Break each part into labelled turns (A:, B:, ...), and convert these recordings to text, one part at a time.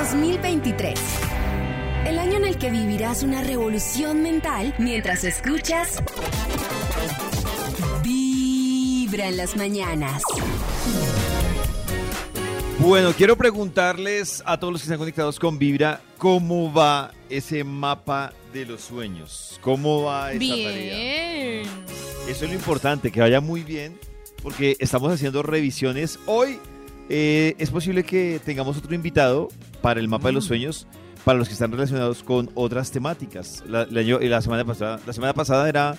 A: 2023. El año en el que vivirás una revolución mental mientras escuchas Vibra en las mañanas.
B: Bueno, quiero preguntarles a todos los que están conectados con Vibra, ¿cómo va ese mapa de los sueños? ¿Cómo va esa tarea?
C: Bien.
B: Eso es lo importante, que vaya muy bien, porque estamos haciendo revisiones. Hoy eh, es posible que tengamos otro invitado para el mapa de los sueños, para los que están relacionados con otras temáticas. La, la- yo- la semana pasada, la semana pasada era,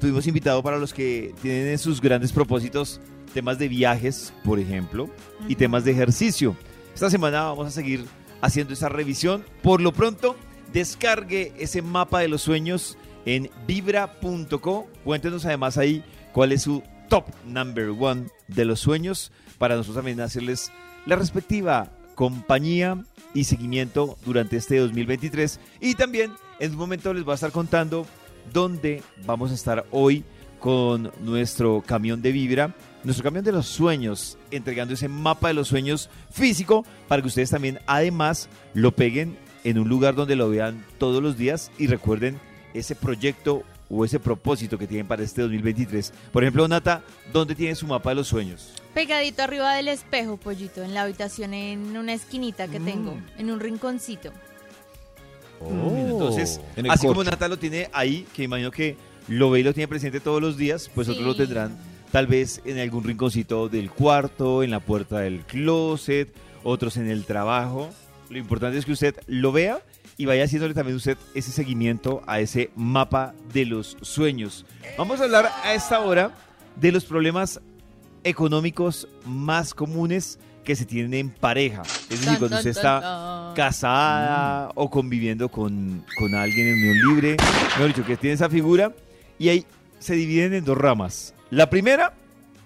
B: tuvimos invitado para los que tienen en sus grandes propósitos temas de viajes, por ejemplo, y temas de ejercicio. Esta semana vamos a seguir haciendo esa revisión. Por lo pronto, descargue ese mapa de los sueños en vibra.co. Cuéntenos además ahí cuál es su top number one de los sueños para nosotros también hacerles la respectiva compañía y seguimiento durante este 2023. Y también en un momento les voy a estar contando dónde vamos a estar hoy con nuestro camión de vibra, nuestro camión de los sueños, entregando ese mapa de los sueños físico para que ustedes también además lo peguen en un lugar donde lo vean todos los días y recuerden ese proyecto o ese propósito que tienen para este 2023. Por ejemplo, Nata, ¿dónde tiene su mapa de los sueños?
C: Pegadito arriba del espejo, pollito, en la habitación, en una esquinita que
B: Mm.
C: tengo, en un rinconcito.
B: Entonces,
D: En
B: así como. Nata lo tiene ahí, que imagino que lo ve y lo tiene presente todos los días, pues otros lo tendrán tal vez en algún rinconcito del cuarto, en la puerta del closet, otros en el trabajo. Lo importante es que usted lo vea y vaya haciéndole también usted ese seguimiento a ese mapa de los sueños. Vamos a hablar a esta hora de los problemas económicos más comunes que se tienen en pareja. Es decir, cuando usted está casada o conviviendo con, con alguien en unión libre, mejor dicho, que tiene esa figura, y ahí se dividen en dos ramas. La primera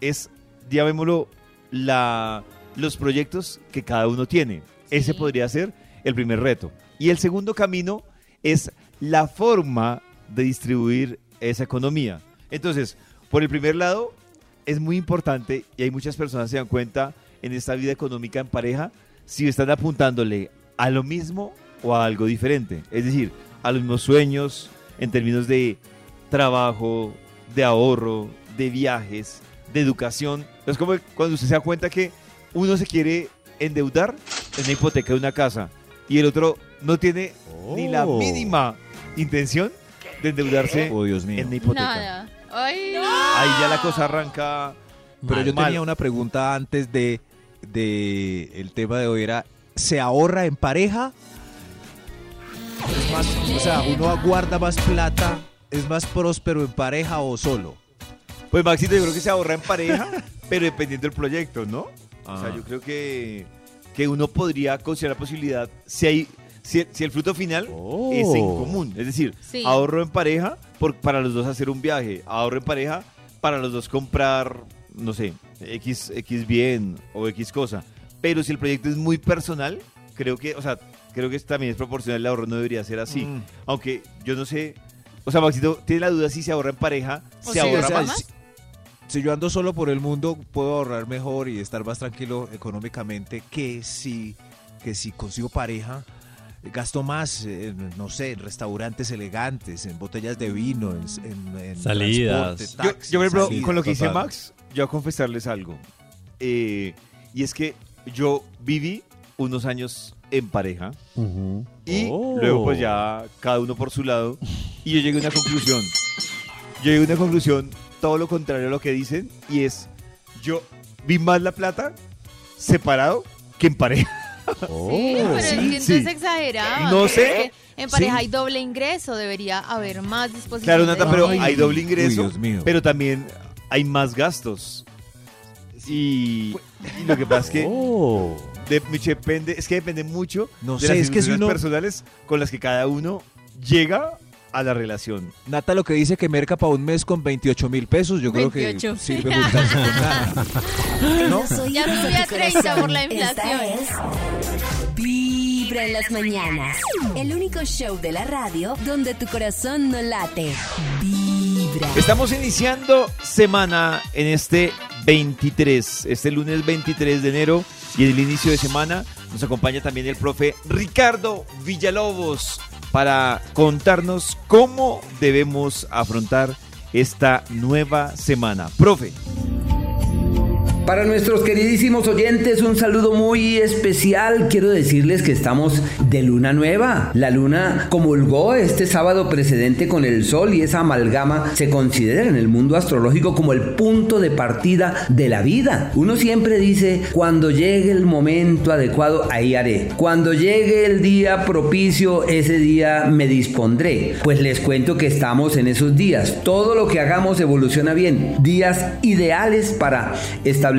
B: es, llamémoslo, la, los proyectos que cada uno tiene. Ese podría ser el primer reto. Y el segundo camino es la forma de distribuir esa economía. Entonces, por el primer lado, es muy importante y hay muchas personas que se dan cuenta en esta vida económica en pareja si están apuntándole a lo mismo o a algo diferente. Es decir, a los mismos sueños en términos de trabajo, de ahorro, de viajes, de educación. Es como cuando usted se da cuenta que uno se quiere endeudar en la hipoteca de una casa y el otro no tiene ni la
D: Oh.
B: mínima intención de endeudarse
D: Oh, Dios mío.
B: en la hipoteca.
C: Nada. Ay,
B: Ahí ya la cosa arranca.
D: Pero
B: mal,
D: yo
B: mal.
D: tenía una pregunta antes de, de el tema de hoy era ¿se ahorra en pareja? Es más, o sea, uno aguarda más plata, es más próspero en pareja o solo.
B: Pues Maxito, yo creo que se ahorra en pareja, pero dependiendo del proyecto, ¿no? O sea,
D: Ah.
B: yo creo que, que uno podría considerar la posibilidad, si, hay, si, si el fruto final
D: Oh.
B: es en común, es decir,
C: Sí.
B: ahorro en pareja por, para los dos hacer un viaje, ahorro en pareja para los dos comprar, no sé, X, X bien o X cosa. Pero si el proyecto es muy personal, creo que, o sea, creo que también es proporcional, el ahorro no debería ser así.
D: Mm.
B: Aunque yo no sé, o sea, Maxito, tiene la duda si se ahorra en pareja,
C: O
B: se
C: sí,
B: ahorra
C: o sea,
B: más?
D: si, si yo ando solo por el mundo, puedo ahorrar mejor y estar más tranquilo económicamente que si, que si consigo pareja. Gasto más, en, no sé, en restaurantes elegantes, en botellas de vino, en, en- en
E: Salidas.
D: transporte,
B: Yo, yo, por ejemplo,
D: salidas.
B: con lo que dice. Max, yo voy a confesarles algo. Eh, y es que yo viví unos años en pareja y
E: Oh.
B: luego pues ya cada uno por su lado y yo llegué a una conclusión. Yo llegué a una conclusión todo lo contrario a lo que dicen y es yo vi más la plata separado que en pareja.
C: Sí, pero es que entonces
B: sí.
C: exagerado.
B: No sé.
C: es En pareja
B: Sí.
C: hay doble ingreso, debería haber más disposición.
B: Claro, Nata, pero hay doble ingreso,
D: Uy, Dios mío.
B: pero también hay más gastos. Y, y lo que pasa es que
E: Oh.
B: de- depende, es que depende mucho
D: No
B: de
D: sé,
B: las
D: es que si uno-
B: personales con las que cada uno llega a la relación.
D: Nata lo que dice que merca para un mes con 28 mil pesos, yo creo que
C: 28.
D: sirve juntarse con nada. ¿No?
C: Ya subí a
A: tu
C: 30
A: corazón.
C: por la inflación.
A: Esta es Vibra en las mañanas. El único show de la radio donde tu corazón no late. Vibra.
B: Estamos iniciando semana en este 23, este lunes 23 de enero y el inicio de semana Nos acompaña también el profe Ricardo Villalobos para contarnos cómo debemos afrontar esta nueva semana. Profe.
E: Para nuestros queridísimos oyentes, un saludo muy especial. Quiero decirles que estamos de luna nueva. La luna comulgó este sábado precedente con el sol y esa amalgama se considera en el mundo astrológico como el punto de partida de la vida. Uno siempre dice, cuando llegue el momento adecuado, ahí haré. Cuando llegue el día propicio, ese día me dispondré. Pues les cuento que estamos en esos días. Todo lo que hagamos evoluciona bien. Días ideales para establecer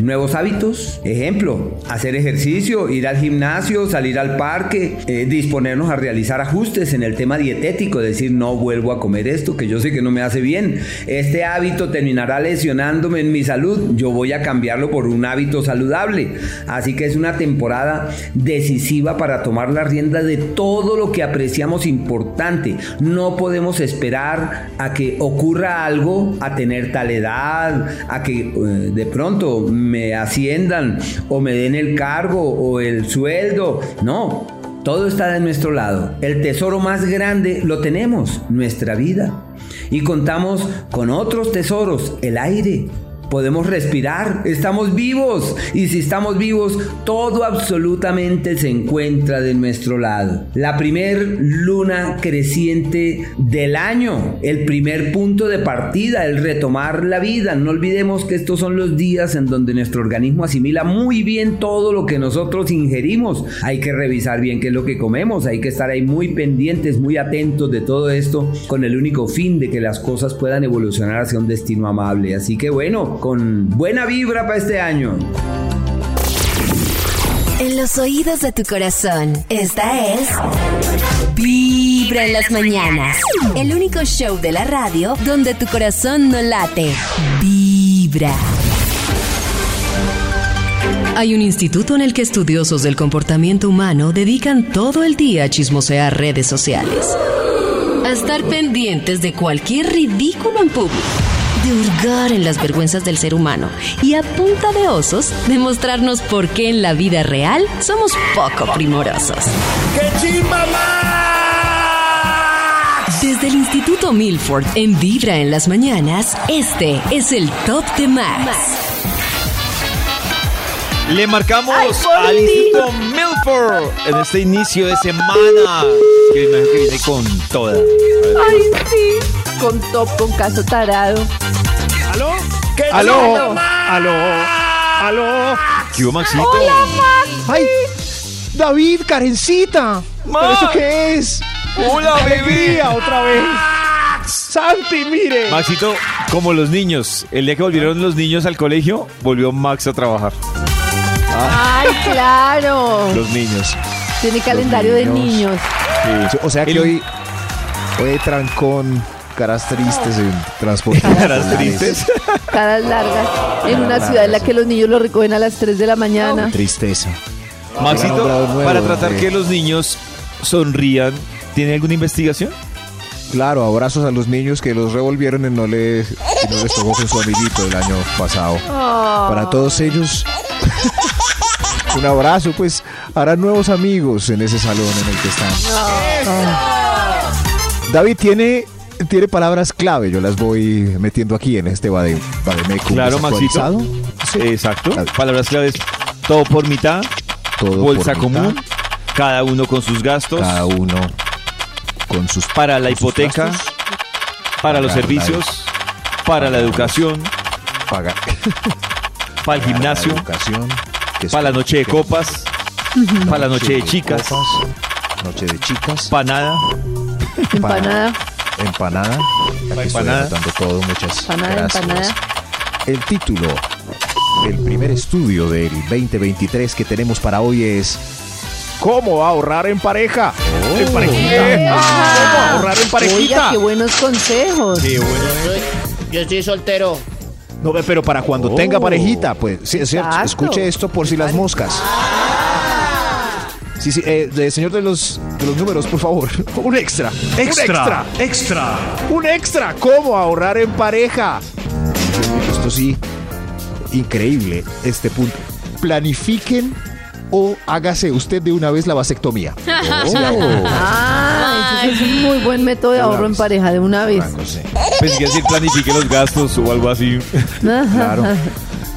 E: nuevos hábitos. Ejemplo, hacer ejercicio, ir al gimnasio, salir al parque, eh, disponernos a realizar ajustes en el tema dietético, decir no vuelvo a comer esto que yo sé que no me hace bien. Este hábito terminará lesionándome en mi salud. Yo voy a cambiarlo por un hábito saludable. Así que es una temporada decisiva para tomar la rienda de todo lo que apreciamos importante. No podemos esperar a que ocurra algo, a tener tal edad, a que eh, de pronto me asciendan o me den el cargo o el sueldo. No, todo está de nuestro lado. El tesoro más grande lo tenemos, nuestra vida. Y contamos con otros tesoros, el aire, podemos respirar, estamos vivos y si estamos vivos, todo absolutamente se encuentra de nuestro lado. La primer luna creciente del año, el primer punto de partida, el retomar la vida. No olvidemos que estos son los días en donde nuestro organismo asimila muy bien todo lo que nosotros ingerimos. Hay que revisar bien qué es lo que comemos, hay que estar ahí muy pendientes, muy atentos de todo esto con el único fin de que las cosas puedan evolucionar hacia un destino amable. Así que bueno, con buena vibra para este año.
A: En los oídos de tu corazón, esta es Vibra en las mañanas. El único show de la radio donde tu corazón no late. Vibra.
F: Hay un instituto en el que estudiosos del comportamiento humano dedican todo el día a chismosear redes sociales. A estar pendientes de cualquier ridículo en público de hurgar en las vergüenzas del ser humano y a punta de osos demostrarnos por qué en la vida real somos poco primorosos. Desde el Instituto Milford en Vibra en las mañanas, este es el Top de Max.
B: Le marcamos al Instituto Milford en este inicio de semana. Que me que viene con toda.
G: Ay, sí. Con top, con caso tarado.
H: ¿Aló? ¿Qué
B: ¿Aló?
H: ¿Aló? ¿Aló?
B: ¿Qué hubo, Maxito?
H: ¡Ay! David, Karencita. ¿Pero eso qué es?
B: ¡Hola,
H: ¡Alegría otra vez! ¡Santi, mire!
B: Maxito, como los niños. El día que volvieron los niños al colegio, volvió Max a trabajar.
G: Ay, claro.
B: Los niños.
G: Tiene calendario de
D: niños.
G: niños.
D: O sea que
B: El-
D: hoy, hoy trancón, caras tristes en transporte.
B: Caras tristes.
G: Caras largas. En una ciudad en la que los niños lo recogen a las 3 de la mañana.
D: Tristeza.
B: Maxito,
D: nuevo,
B: para tratar que los niños sonrían, ¿tiene alguna investigación?
D: Claro, abrazos a los niños que los revolvieron y no les, y no les tocó con su amiguito el año pasado. Para todos ellos, un abrazo, pues harán nuevos amigos en ese salón en el que están. Ah. David tiene, tiene palabras clave, yo las voy metiendo aquí en este Bade, Bademecum
B: Claro. Maxito.
D: Sí.
B: Exacto.
D: Claro.
B: Palabras claves, todo por mitad,
D: Todo
B: bolsa
D: por mitad,
B: común, cada uno con sus gastos,
D: cada uno con sus
B: para la hipoteca,
D: gastos,
B: para los
D: la-
B: servicios, para la educación,
D: pagar
B: para el gimnasio,
D: educación, que es
B: para la noche de copas, para la noche de chicas,
D: noche de chicas,
B: para nada,
G: Empanada.
D: Empanada. Estoy
B: Empanada.
D: todo, muchas
G: Empanada,
D: gracias.
G: empanada.
D: El título del primer estudio del 2023 que tenemos para hoy es
H: ¿Cómo ahorrar en pareja?
D: Oh.
H: En parejita. ¿Cómo ahorrar en
G: Oiga,
H: parejita?
G: qué buenos consejos.
I: Yo estoy soltero.
D: No, pero para cuando
B: Oh.
D: tenga parejita, pues, sí, es cierto. Escuche esto por si las moscas. Sí, sí, eh, de- señor de los, de los números, por favor. Un extra. Un extra.
H: extra. Un extra. ¿Cómo ahorrar en pareja?
D: Esto sí, increíble este punto. Planifiquen
H: o hágase usted de una vez la vasectomía.
G: Ah, ese es un muy buen método de ahorro en pareja de una vez.
D: Ah.
B: Pensé que decir planifique los gastos o algo así.
D: Claro.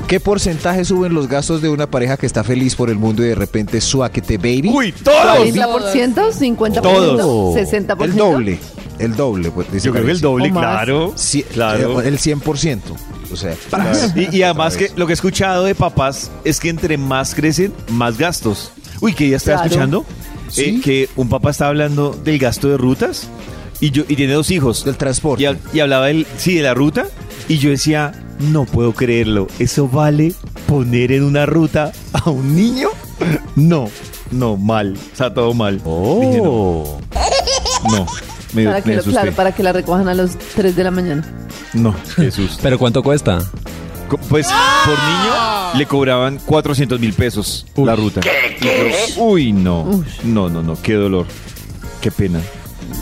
D: ¿Qué porcentaje suben los gastos de una pareja que está feliz por el mundo y de repente suáquete, baby?
B: ¡Uy, todos!
G: 40%, 50%,
B: Todos.
G: 60%.
D: El doble. El doble, pues dice
B: Yo creo que el doble, claro.
D: Sí,
B: Claro.
D: eh, El 100%. O sea.
B: Y, y además que lo que he escuchado de papás es que entre más crecen, más gastos. Uy, que ya estaba
G: Claro.
B: escuchando
D: ¿Sí?
B: eh, que un papá estaba hablando del gasto de rutas y yo y tiene dos hijos.
D: del transporte.
B: Y hablaba del, sí, de la ruta. Y yo decía, no puedo creerlo. ¿Eso vale poner en una ruta a un niño? No, no, mal. O sea, todo mal. Dije, no. No, me,
G: Para
B: me
G: que, lo- claro, para que la recojan a las 3 de la mañana.
B: No, Jesús.
J: ¿Pero cuánto cuesta?
B: Pues por niño le cobraban 400 mil pesos la ruta. Yo, uy, no. No, no, no. Qué dolor. Qué pena.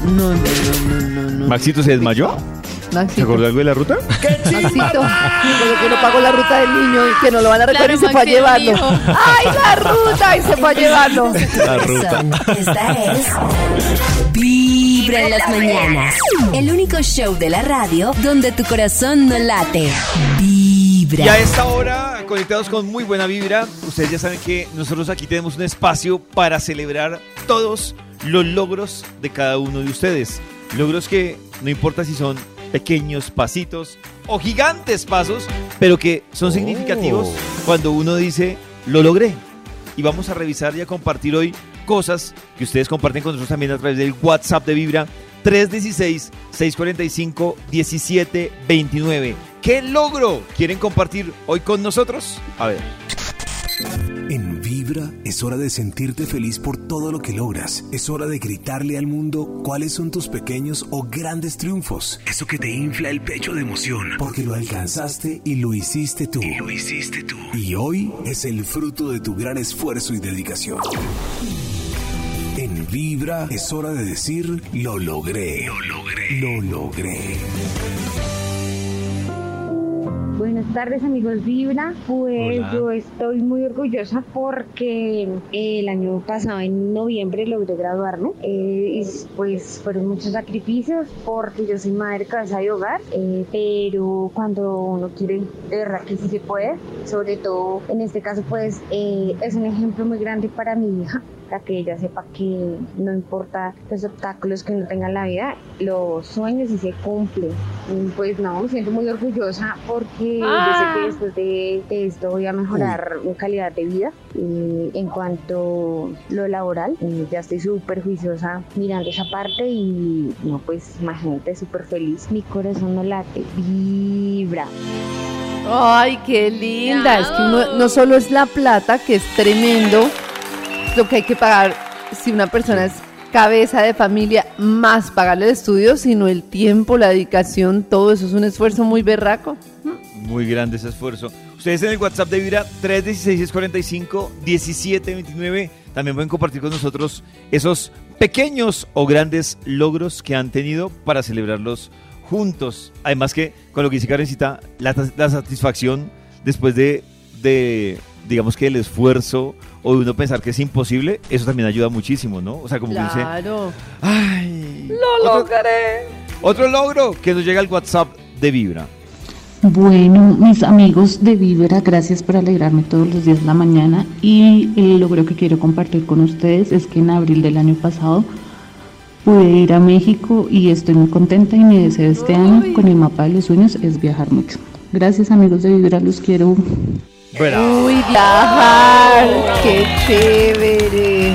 G: No, no, no, no, no. no.
B: ¿Maxito se desmayó? ¿Se
G: Maxito.
B: acordó algo de la ruta?
G: Porque que no pagó la ruta del niño y que no lo van a recoger
C: Claro,
G: y se fue a llevarlo. ¡Ay, la ruta! Y se fue a llevarlo.
B: La ruta.
A: Esta es Vibra en las mañanas. El único show de la radio donde tu corazón no late. Vibra.
B: Y a esta hora, conectados con muy buena vibra, ustedes ya saben que nosotros aquí tenemos un espacio para celebrar todos los logros de cada uno de ustedes. Logros que no importa si son pequeños pasitos o gigantes pasos, pero que son significativos cuando uno dice, lo logré. Y vamos a revisar y a compartir hoy cosas que ustedes comparten con nosotros también a través del WhatsApp de Vibra 316-645-1729. ¿Qué logro quieren compartir hoy con nosotros? A ver.
K: En Vibra es hora de sentirte feliz por todo lo que logras. Es hora de gritarle al mundo cuáles son tus pequeños o grandes triunfos. Eso que te infla el pecho de emoción. Porque lo alcanzaste y lo hiciste tú. Y lo hiciste tú. Y hoy es el fruto de tu gran esfuerzo y dedicación. En Vibra es hora de decir lo logré. Lo logré. Lo logré.
L: Buenas tardes amigos Vibra, pues
B: Hola.
L: yo estoy muy orgullosa porque el año pasado en noviembre logré graduarme. Eh, y pues fueron muchos sacrificios porque yo soy madre cabeza de hogar, eh, pero cuando uno quiere, de verdad que sí se puede, sobre todo en este caso pues eh, es un ejemplo muy grande para mi hija para que ella sepa que no importa los obstáculos que uno tenga en la vida, los sueños y se cumplen. Pues no, me siento muy orgullosa porque yo sé que después de de esto voy a mejorar mi calidad de vida. Y en cuanto a lo laboral, eh, ya estoy súper juiciosa mirando esa parte y no, pues imagínate, súper feliz. Mi corazón no late, vibra.
G: Ay, qué linda. Es que uno, no solo es la plata, que es tremendo, lo que hay que pagar si una persona es cabeza de familia, más pagarle el estudio, sino el tiempo, la dedicación, todo eso es un esfuerzo muy berraco.
B: Muy grande ese esfuerzo. Ustedes en el WhatsApp de Vibra 316-645-1729 también pueden compartir con nosotros esos pequeños o grandes logros que han tenido para celebrarlos juntos. Además que, con lo que dice Karencita, la, la satisfacción después de, de, digamos que el esfuerzo o de uno pensar que es imposible, eso también ayuda muchísimo, ¿no? O sea, como que uno dice,
G: Claro.
B: ¡ay!
G: Lo
B: Otro-
G: logré.
B: Otro logro que nos llega al WhatsApp de Vibra.
M: Bueno, mis amigos de Vibra, gracias por alegrarme todos los días de la mañana y el logro que quiero compartir con ustedes es que en abril del año pasado pude ir a México y estoy muy contenta y mi deseo este año con el mapa de los sueños es viajar mucho. Gracias amigos de Vibra, los quiero.
G: Uy, viajar. Qué chévere.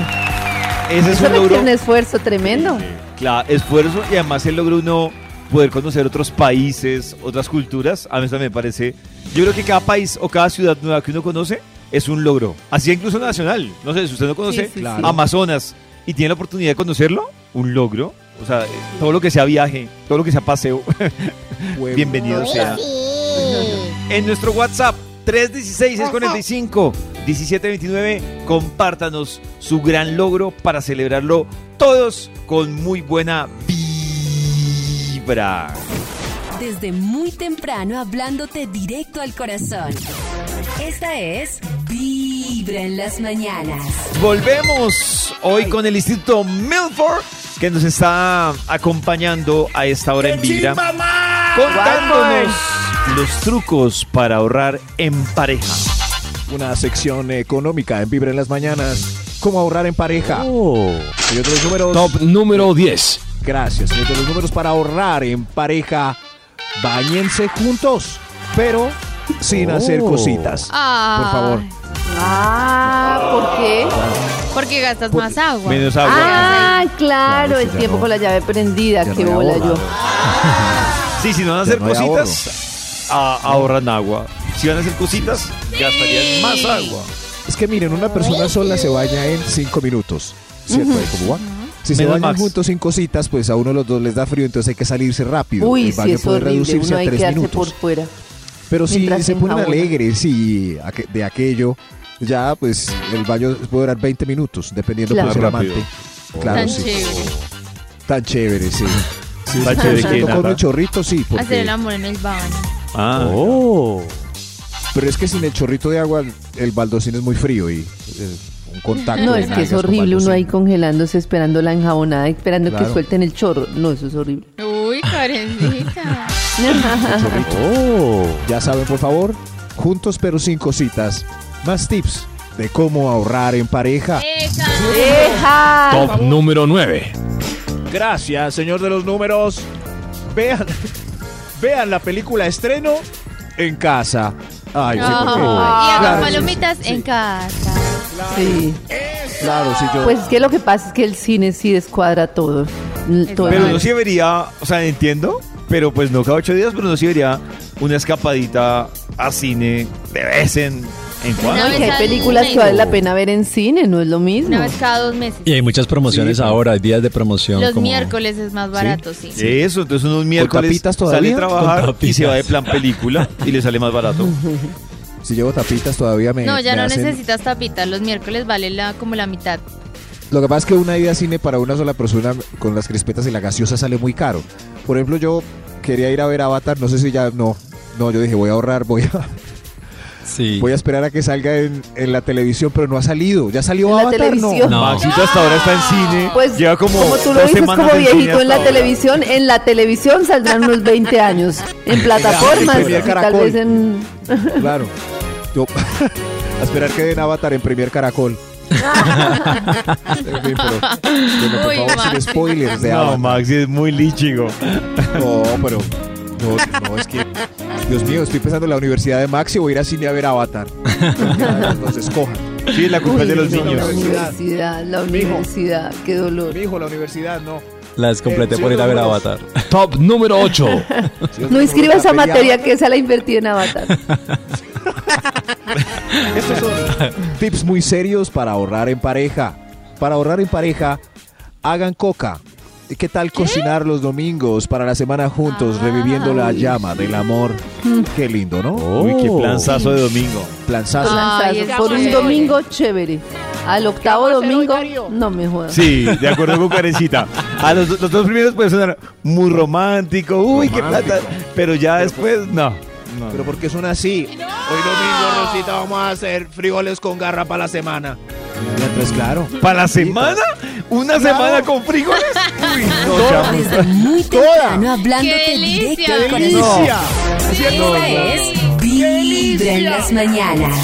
B: Ese es
G: Eso
B: un
G: requiere
B: logro.
G: un esfuerzo tremendo.
B: Claro, esfuerzo y además el logro uno poder conocer otros países, otras culturas, a mí también me parece. Yo creo que cada país o cada ciudad nueva que uno conoce es un logro. Así incluso nacional. No sé, si usted no conoce
G: Sí, sí, sí.
B: Amazonas y tiene la oportunidad de conocerlo, un logro. O sea, todo lo que sea viaje, todo lo que sea paseo, bienvenido sea. En nuestro WhatsApp 316-645-1729, compártanos su gran logro para celebrarlo todos con muy buena vibra.
A: Desde muy temprano hablándote directo al corazón. Esta es Vibra Vibra en las mañanas.
B: Volvemos hoy con el Instituto Milford que nos está acompañando a esta hora en Vibra. Contándonos los trucos para ahorrar en pareja.
D: Una sección económica en Vibra en las mañanas. ¿Cómo ahorrar en pareja? Señor de los números.
J: Top número 10.
D: Gracias, señor de los números para ahorrar en pareja. Báñense juntos, pero sin hacer
J: Oh.
D: cositas.
C: Ah.
D: Por favor.
G: Ah, ¿por qué?
C: Porque gastas más agua.
B: Menos agua.
G: Ah, claro,
D: Claro,
G: el tiempo
D: no-
G: con la llave prendida,
D: ya
G: qué
D: no
G: bola yo.
B: Sí, si no van a hacer
D: no
B: cositas, a- ahorran agua. Si van a hacer cositas, gastarían más agua.
D: Es que miren, una persona sola se baña en cinco minutos. ¿Cierto? Como va. Si se bañan
B: Max.
D: juntos sin cositas, pues a uno de los dos les da frío, entonces hay que salirse rápido.
G: Uy,
D: el baño
G: sí, es
D: puede
G: horrible,
D: reducirse
G: uno
D: a
G: hay que
D: tres minutos.
G: por fuera.
D: Pero si
G: mientras
D: se ponen alegres y de aquello, ya pues el baño puede durar 20 minutos, dependiendo
G: Claro.
D: pues, el
B: Más rápido.
D: amante. Claro,
C: Tan
D: sí.
C: chévere.
D: Tan chévere, sí. Sí,
B: Tan
D: sí,
B: chévere
D: sí,
B: que
D: con
B: nada.
D: el chorrito, sí,
C: Hacer el amor en el baño.
B: Ah,
J: Oh.
D: pero es que sin el chorrito de agua el baldocín es muy frío y eh, un contacto.
G: No, es que es horrible uno ahí congelándose, esperando la enjabonada, esperando que suelten el chorro. No, eso es horrible.
C: Uy, Karencita.
D: El chorrito.
J: Oh.
D: Ya saben, por favor, juntos pero sin cositas. Más tips de cómo ahorrar en pareja.
J: Top número 9.
H: Gracias, señor de los números.
D: Vean, vean la película estreno en casa. Ay, sí, porque-
C: y hagan
D: Claro, sí,
C: palomitas
D: sí,
C: en casa.
G: Sí.
D: Claro, sí, yo.
G: Pues es que lo que pasa es que el cine sí descuadra todo. L- todo
B: pero no sí debería, o sea, entiendo, pero pues no cada ocho días, pero no sí debería una escapadita a cine de vez en, en
G: No,
B: cuando.
C: Una
G: y
C: vez
G: que hay
C: al
G: películas que
C: mes.
G: vale la pena ver en cine, no es lo mismo.
C: Una vez cada dos meses.
J: Y hay muchas promociones
D: Sí,
J: ahora, hay días de promoción.
C: Los
J: como-
C: miércoles es más barato, sí.
B: Eso, entonces unos miércoles
D: tapitas
B: sale
D: todavía?
B: a trabajar
J: Con
B: y se va de plan película y le sale más barato.
D: Si llevo tapitas todavía me.
C: No, ya
D: me
C: no
D: hacen-
C: necesitas tapitas. Los miércoles vale la, como la mitad.
D: Lo que pasa es que una ida a cine para una sola persona con las crispetas y la gaseosa sale muy caro. Por ejemplo, yo quería ir a ver Avatar, no sé si ya. No, no, yo dije voy a ahorrar, voy a,
J: Sí.
D: voy a esperar a que salga en, en la televisión, pero no ha salido. ¿Ya salió
G: En la
D: Avatar?
G: televisión.
J: No.
B: Maxito hasta ahora está en cine.
G: Pues,
B: lleva como,
G: como tú lo dices, como viejito en la
B: ahora.
G: televisión, en la televisión saldrán unos 20 años. En plataformas, y tal vez en...
D: Claro. Yo, a esperar que den Avatar en Premier Caracol. En fin, pero, bueno, por
C: Uy,
D: favor, sin spoilers de
B: No,
D: Avatar.
B: Maxi es muy lichigo.
D: No, pero. No, no, es que. Dios mío, estoy pensando en la universidad de Maxi o voy a ir a cine a ver Avatar. Entonces, escojan.
B: Sí, la culpa es de los
G: no,
B: niños.
G: La universidad, la universidad, qué dolor.
D: Mi hijo, la universidad, no.
J: La descompleté
D: Eh,
J: por ir a ver. Avatar. Top número 8.
G: No inscriba esa materia que esa la invertí en Avatar.
D: Estos son tips muy serios para ahorrar en pareja. Para ahorrar en pareja, hagan coca. ¿Y ¿Qué tal cocinar los domingos para la semana juntos, reviviendo la llama del amor? Qué lindo, ¿no?
B: Uy, qué planzazo de domingo.
D: Planzazo.
C: Ay,
G: Por un
C: chévere.
G: domingo chévere. Al octavo domingo, no me jodas.
B: Sí, de acuerdo con Karencita. A los, los dos primeros puede sonar muy romántico, uy, qué plata. Pero ya después, no. no.
D: Pero ¿por qué son así?
H: Hoy domingo, Rosita, vamos a hacer frijoles con garra para la semana.
D: Pues claro.
B: ¿Para la semana? ¿Una semana con frijoles? Uy, no.
A: Desde muy temprano hablándote
C: ¡Qué
A: directo
C: delicia!
A: al
H: ¡Qué
A: corazón.
H: delicia!
A: Esta es Vibra en las mañanas.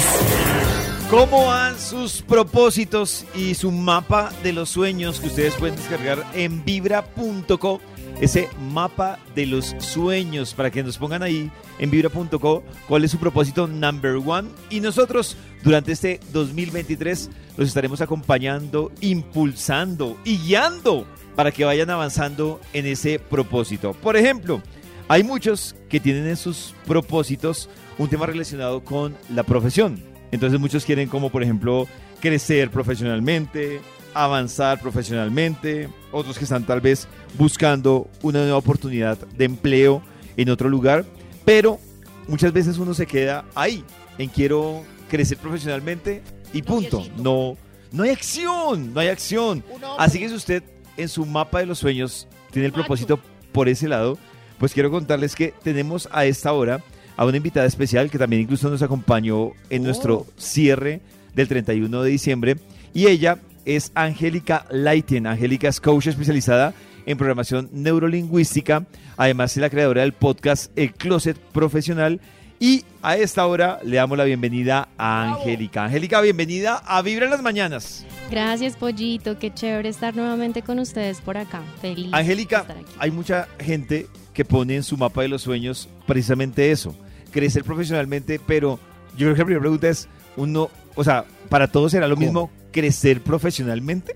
B: ¿Cómo van sus propósitos y su mapa de los sueños que ustedes pueden descargar en vibra.co? Ese mapa de los sueños para que nos pongan ahí en vibra.co cuál es su propósito number one. Y nosotros durante este 2023 los estaremos acompañando, impulsando y guiando para que vayan avanzando en ese propósito. Por ejemplo, hay muchos que tienen en sus propósitos un tema relacionado con la profesión. Entonces muchos quieren como por ejemplo crecer profesionalmente, avanzar profesionalmente, otros que están tal vez buscando una nueva oportunidad de empleo en otro lugar, pero muchas veces uno se queda ahí, en quiero crecer profesionalmente y punto. No, no hay acción, no hay acción. Así que si usted en su mapa de los sueños tiene el propósito por ese lado, pues quiero contarles que tenemos a esta hora a una invitada especial que también incluso nos acompañó en nuestro cierre del 31 de diciembre. Y ella es Angélica Leiten. Angélica es coach especializada en programación neurolingüística. Además es la creadora del podcast El Closet Profesional. Y a esta hora le damos la bienvenida a Angélica. Angélica, bienvenida a Vibra en las Mañanas.
N: Gracias, Pollito. Qué chévere estar nuevamente con ustedes por acá. Feliz.
B: Angélica, hay mucha gente que pone en su mapa de los sueños precisamente eso, crecer profesionalmente, pero yo creo que la primera pregunta es, uno, o sea, para todos será lo mismo crecer profesionalmente.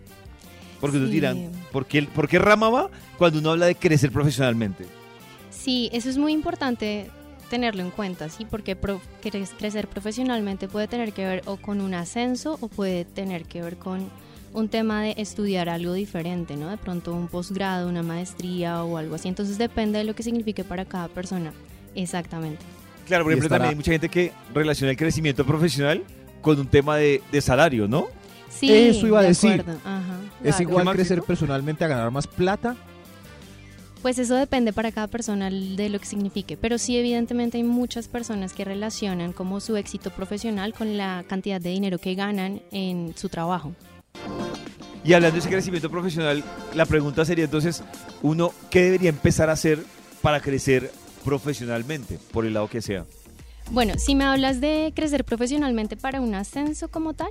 B: Porque
N: Sí.
B: dirán, ¿por qué, ¿por qué rama va cuando uno habla de crecer profesionalmente?
N: Sí, eso es muy importante tenerlo en cuenta, ¿sí? Porque pro- crecer profesionalmente puede tener que ver o con un ascenso o puede tener que ver con un tema de estudiar algo diferente, ¿no? De pronto un posgrado, una maestría o algo así. Entonces depende de lo que signifique para cada persona. Exactamente.
B: Claro, por ejemplo,
D: estará-
B: también hay mucha gente que relaciona el crecimiento profesional con un tema de, de salario, ¿no?
N: Sí,
H: Eso iba a
N: de
H: decir.
N: acuerdo, ajá.
H: ¿Es
G: Claro.
H: igual
B: ¿Qué,
H: crecer personalmente a ganar más plata?
N: Pues eso depende para cada persona de lo que signifique, pero sí evidentemente hay muchas personas que relacionan como su éxito profesional con la cantidad de dinero que ganan en su trabajo.
B: Y hablando de ese crecimiento profesional, la pregunta sería entonces, uno, ¿qué debería empezar a hacer para crecer profesionalmente, por el lado que sea?
N: Bueno, si me hablas de crecer profesionalmente para un ascenso como tal,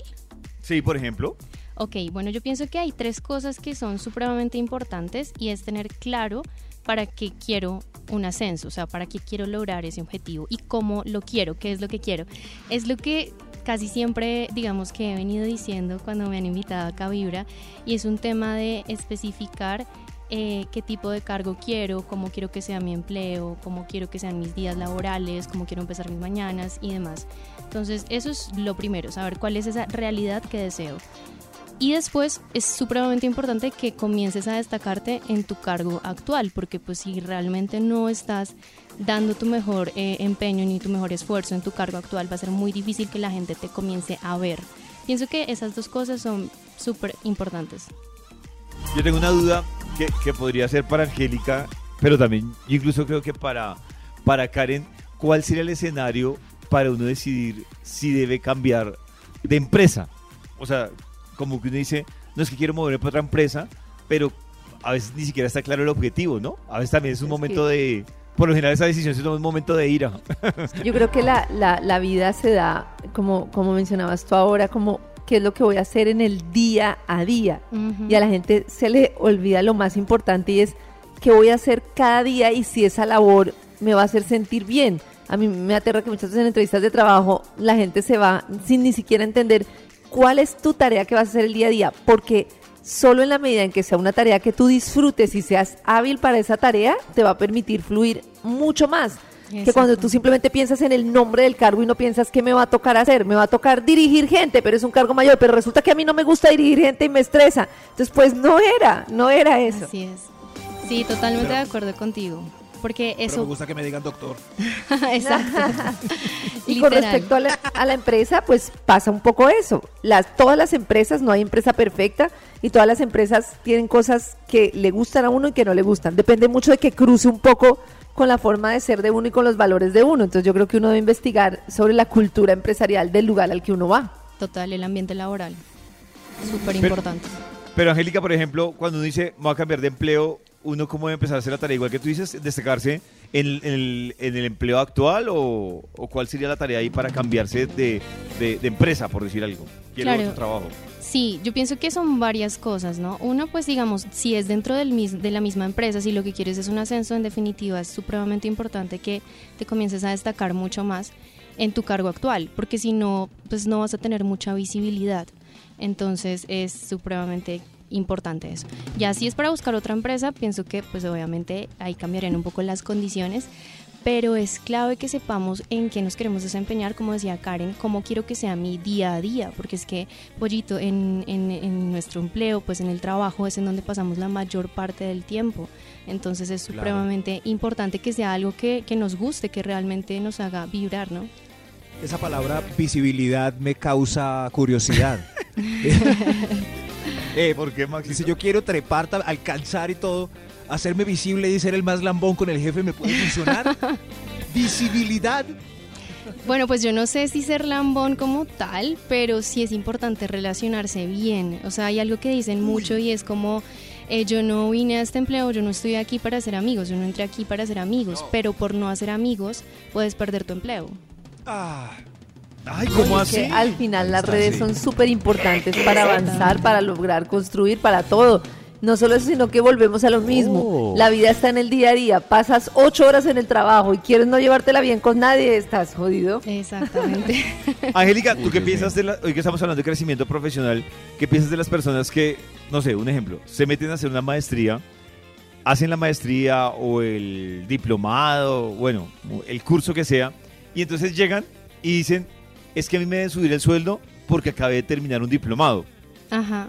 B: Sí, por ejemplo.
N: ok, bueno, yo pienso que hay tres cosas que son supremamente importantes y es tener claro para qué quiero un ascenso, o sea, para qué quiero lograr ese objetivo y cómo lo quiero, qué es lo que quiero. Es lo que casi siempre, digamos que he venido diciendo cuando me han invitado acá a Vibra y es un tema de especificar eh, qué tipo de cargo quiero, cómo quiero que sea mi empleo, cómo quiero que sean mis días laborales, cómo quiero empezar mis mañanas y demás. Entonces, eso es lo primero, saber cuál es esa realidad que deseo. Y después es supremamente importante que comiences a destacarte en tu cargo actual, porque pues si realmente no estás dando tu mejor eh, empeño ni tu mejor esfuerzo en tu cargo actual, va a ser muy difícil que la gente te comience a ver. Pienso que esas dos cosas son súper importantes.
B: Yo tengo una duda que, que podría ser para Angélica, pero también incluso creo que para, para Karen, ¿cuál sería el escenario para uno decidir si debe cambiar de empresa? O sea, como que uno dice, no es que quiero moverme para otra empresa, pero a veces ni siquiera está claro el objetivo, ¿no? A veces también es un
G: Es
B: momento
G: que-
B: de... Por lo general esa decisión es un momento de ira.
G: Yo creo que la, la, la vida se da, como, como mencionabas tú ahora, como qué es lo que voy a hacer en el día a día. Y a la gente se le olvida lo más importante y es qué voy a hacer cada día y si esa labor me va a hacer sentir bien. A mí me aterra que muchas veces en entrevistas de trabajo la gente se va sin ni siquiera entender cuál es tu tarea que vas a hacer el día a día, porque solo en la medida en que sea una tarea que tú disfrutes y seas hábil para esa tarea, te va a permitir fluir mucho más. Que cuando tú simplemente piensas en el nombre del cargo y no piensas qué me va a tocar hacer, me va a tocar dirigir gente, pero es un cargo mayor, pero resulta que a mí no me gusta dirigir gente y me estresa. Entonces, pues no era, no era eso.
N: Así es. Sí, totalmente de acuerdo contigo. Porque
H: Pero me
N: eso...
H: gusta que me digan doctor.
N: Exacto.
G: Y con respecto a la, a la empresa, pues pasa un poco eso. Las, todas las empresas, no hay empresa perfecta y todas las empresas tienen cosas que le gustan a uno y que no le gustan. Depende mucho de que cruce un poco con la forma de ser de uno y con los valores de uno. Entonces yo creo que uno debe investigar sobre la cultura empresarial del lugar al que uno va.
N: Total, el ambiente laboral. Súper
B: Pero-
N: importante.
B: Pero Angélica, por ejemplo, cuando uno dice, voy a cambiar de empleo, uno cómo debe empezar a hacer la tarea, igual que tú dices, destacarse en, el- en el, en el empleo actual o, o cuál sería la tarea ahí para cambiarse de, de- de empresa, por decir algo. Quiero
N: Claro.
B: otro trabajo.
N: Sí, yo pienso que son varias cosas, ¿no? Uno, pues digamos, si es dentro del mis- de la misma empresa, si lo que quieres es un ascenso, en definitiva es supremamente importante que te comiences a destacar mucho más en tu cargo actual, porque si no, pues no vas a tener mucha visibilidad. Entonces es supremamente importante eso. Ya si es para buscar otra empresa, pienso que pues obviamente ahí cambiarían un poco las condiciones, pero es clave que sepamos en qué nos queremos desempeñar, como decía Karen, cómo quiero que sea mi día a día, porque es que, pollito, en, en- en nuestro empleo, pues en el trabajo es en donde pasamos la mayor parte del tiempo. Entonces es
D: Claro.
N: supremamente importante que sea algo que, que nos guste, que realmente nos haga vibrar, ¿no?
D: Esa palabra visibilidad me causa curiosidad. eh,
B: ¿Por qué, Maxi?
D: Si yo quiero trepar, alcanzar y todo, hacerme visible y ser el más lambón con el jefe, ¿me puede funcionar? Visibilidad.
N: Bueno, pues yo no sé si ser lambón como tal, pero sí es importante relacionarse bien. O sea, hay algo que dicen mucho y es como, eh, yo no vine a este empleo, yo no estoy aquí para ser amigos, yo no entré aquí para ser amigos, pero por no hacer amigos puedes perder tu empleo.
B: Ay, ¿cómo así?
G: al final las redes son súper importantes para avanzar, para lograr construir, para todo. No solo eso, sino que volvemos a lo mismo.
B: Oh.
G: La vida está en el día a día. Pasas ocho horas en el trabajo y quieres no llevártela bien con nadie, estás jodido.
N: Exactamente.
B: Angélica, ¿tú qué piensas de la, hoy que estamos hablando de crecimiento profesional, qué piensas de las personas que, no sé, un ejemplo, se meten a hacer una maestría, hacen la maestría o el diplomado, bueno, el curso que sea, y entonces llegan y dicen, es que a mí me deben subir el sueldo porque acabé de terminar un diplomado,
N: Ajá.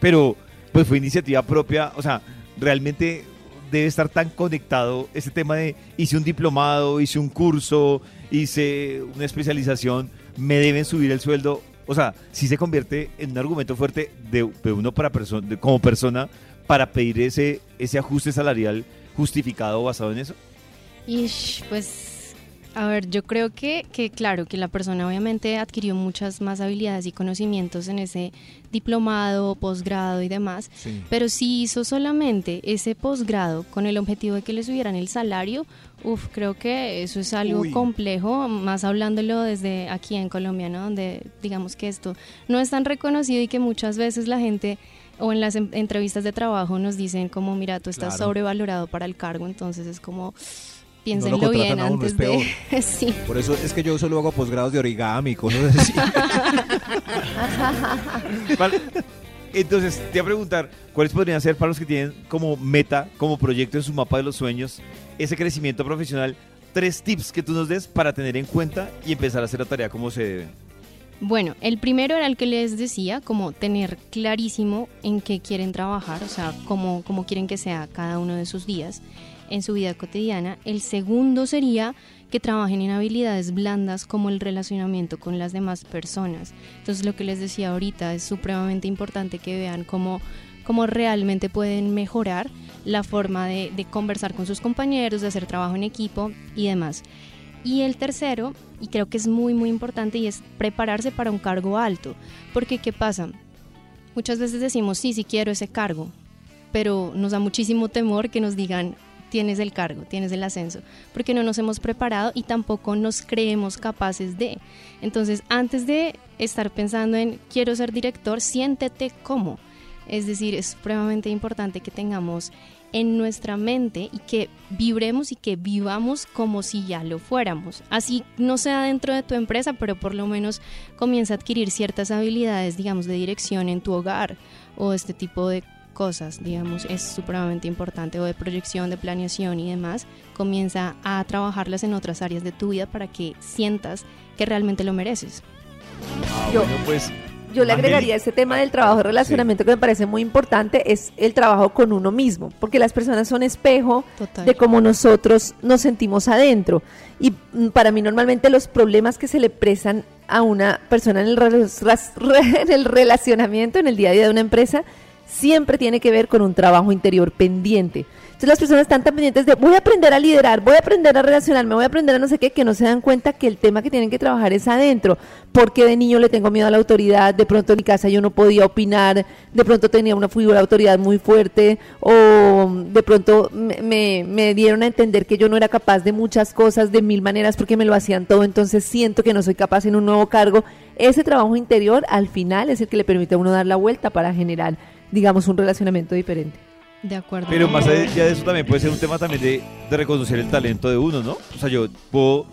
B: pero pues fue iniciativa propia, o sea, realmente debe estar tan conectado ese tema de hice un diplomado, hice un curso, hice una especialización, me deben subir el sueldo. O sea, sí se convierte en un argumento fuerte de, de uno para persona, de- como persona para pedir ese, ese ajuste salarial justificado basado en eso.
N: Y pues, a ver, yo creo que, que, claro, que la persona obviamente adquirió muchas más habilidades y conocimientos en ese diplomado, posgrado y demás,
D: Sí.
N: pero si hizo solamente ese posgrado con el objetivo de que le subieran el salario, uf, creo que eso es algo
O: Uy.
N: complejo, más hablándolo desde aquí en Colombia, ¿no? Donde digamos que esto no es tan reconocido y que muchas veces la gente o en las entrevistas de trabajo nos dicen como, mira, tú estás
D: Claro.
N: sobrevalorado para el cargo, entonces es como,
D: No lo
N: piénsenlo bien
D: a uno,
N: antes
D: es
N: de...
D: peor.
N: sí.
D: Por eso es que yo solo hago posgrados de origami, cosas así.
B: Vale. Entonces, te voy a preguntar, ¿cuáles podrían ser para los que tienen como meta, como proyecto en su mapa de los sueños, ese crecimiento profesional? Tres tips que tú nos des para tener en cuenta y empezar a hacer la tarea como se debe.
N: Bueno, el primero era el que les decía, como tener clarísimo en qué quieren trabajar, o sea, cómo, cómo quieren que sea cada uno de sus días en su vida cotidiana. El segundo sería que trabajen en habilidades blandas como el relacionamiento con las demás personas. Entonces, lo que les decía ahorita es supremamente importante que vean cómo, cómo realmente pueden mejorar la forma de, de conversar con sus compañeros, de hacer trabajo en equipo y demás. Y el tercero, y creo que es muy muy importante, y es prepararse para un cargo alto. Porque ¿qué pasa? Muchas veces decimos, sí, sí quiero ese cargo, pero nos da muchísimo temor que nos digan, tienes el cargo, tienes el ascenso, porque no nos hemos preparado y tampoco nos creemos capaces de. Entonces, antes de estar pensando en quiero ser director, siéntete como. Es decir, es supremamente importante que tengamos en nuestra mente y que vibremos y que vivamos como si ya lo fuéramos. Así no sea dentro de tu empresa, pero por lo menos comienza a adquirir ciertas habilidades, digamos, de dirección en tu hogar o este tipo de cosas, digamos, es supremamente importante, o de proyección, de planeación y demás, comienza a trabajarlas en otras áreas de tu vida para que sientas que realmente lo mereces.
G: Yo-
B: bueno, pues,
G: Yo le agregaría ese tema del trabajo de relacionamiento que me parece muy importante, es el trabajo con uno mismo, porque las personas son espejo
N: Total.
G: de cómo nosotros nos sentimos adentro. Y mm, para mí normalmente los problemas que se le presan a una persona en el, en el relacionamiento, en el día a día de una empresa, siempre tiene que ver con un trabajo interior pendiente. Entonces las personas están tan pendientes de voy a aprender a liderar, voy a aprender a relacionarme, voy a aprender a no sé qué, que no se dan cuenta que el tema que tienen que trabajar es adentro. Porque de niño le tengo miedo a la autoridad, de pronto en mi casa yo no podía opinar, de pronto tenía una figura de autoridad muy fuerte, o de pronto me, me- me dieron a entender que yo no era capaz de muchas cosas de mil maneras porque me lo hacían todo, entonces siento que no soy capaz en un nuevo cargo. Ese trabajo interior al final es el que le permite a uno dar la vuelta para generar, digamos, un relacionamiento diferente.
N: De acuerdo.
B: Pero más allá de eso también puede ser un tema también de, de reconocer el talento de uno, ¿no? O sea, yo puedo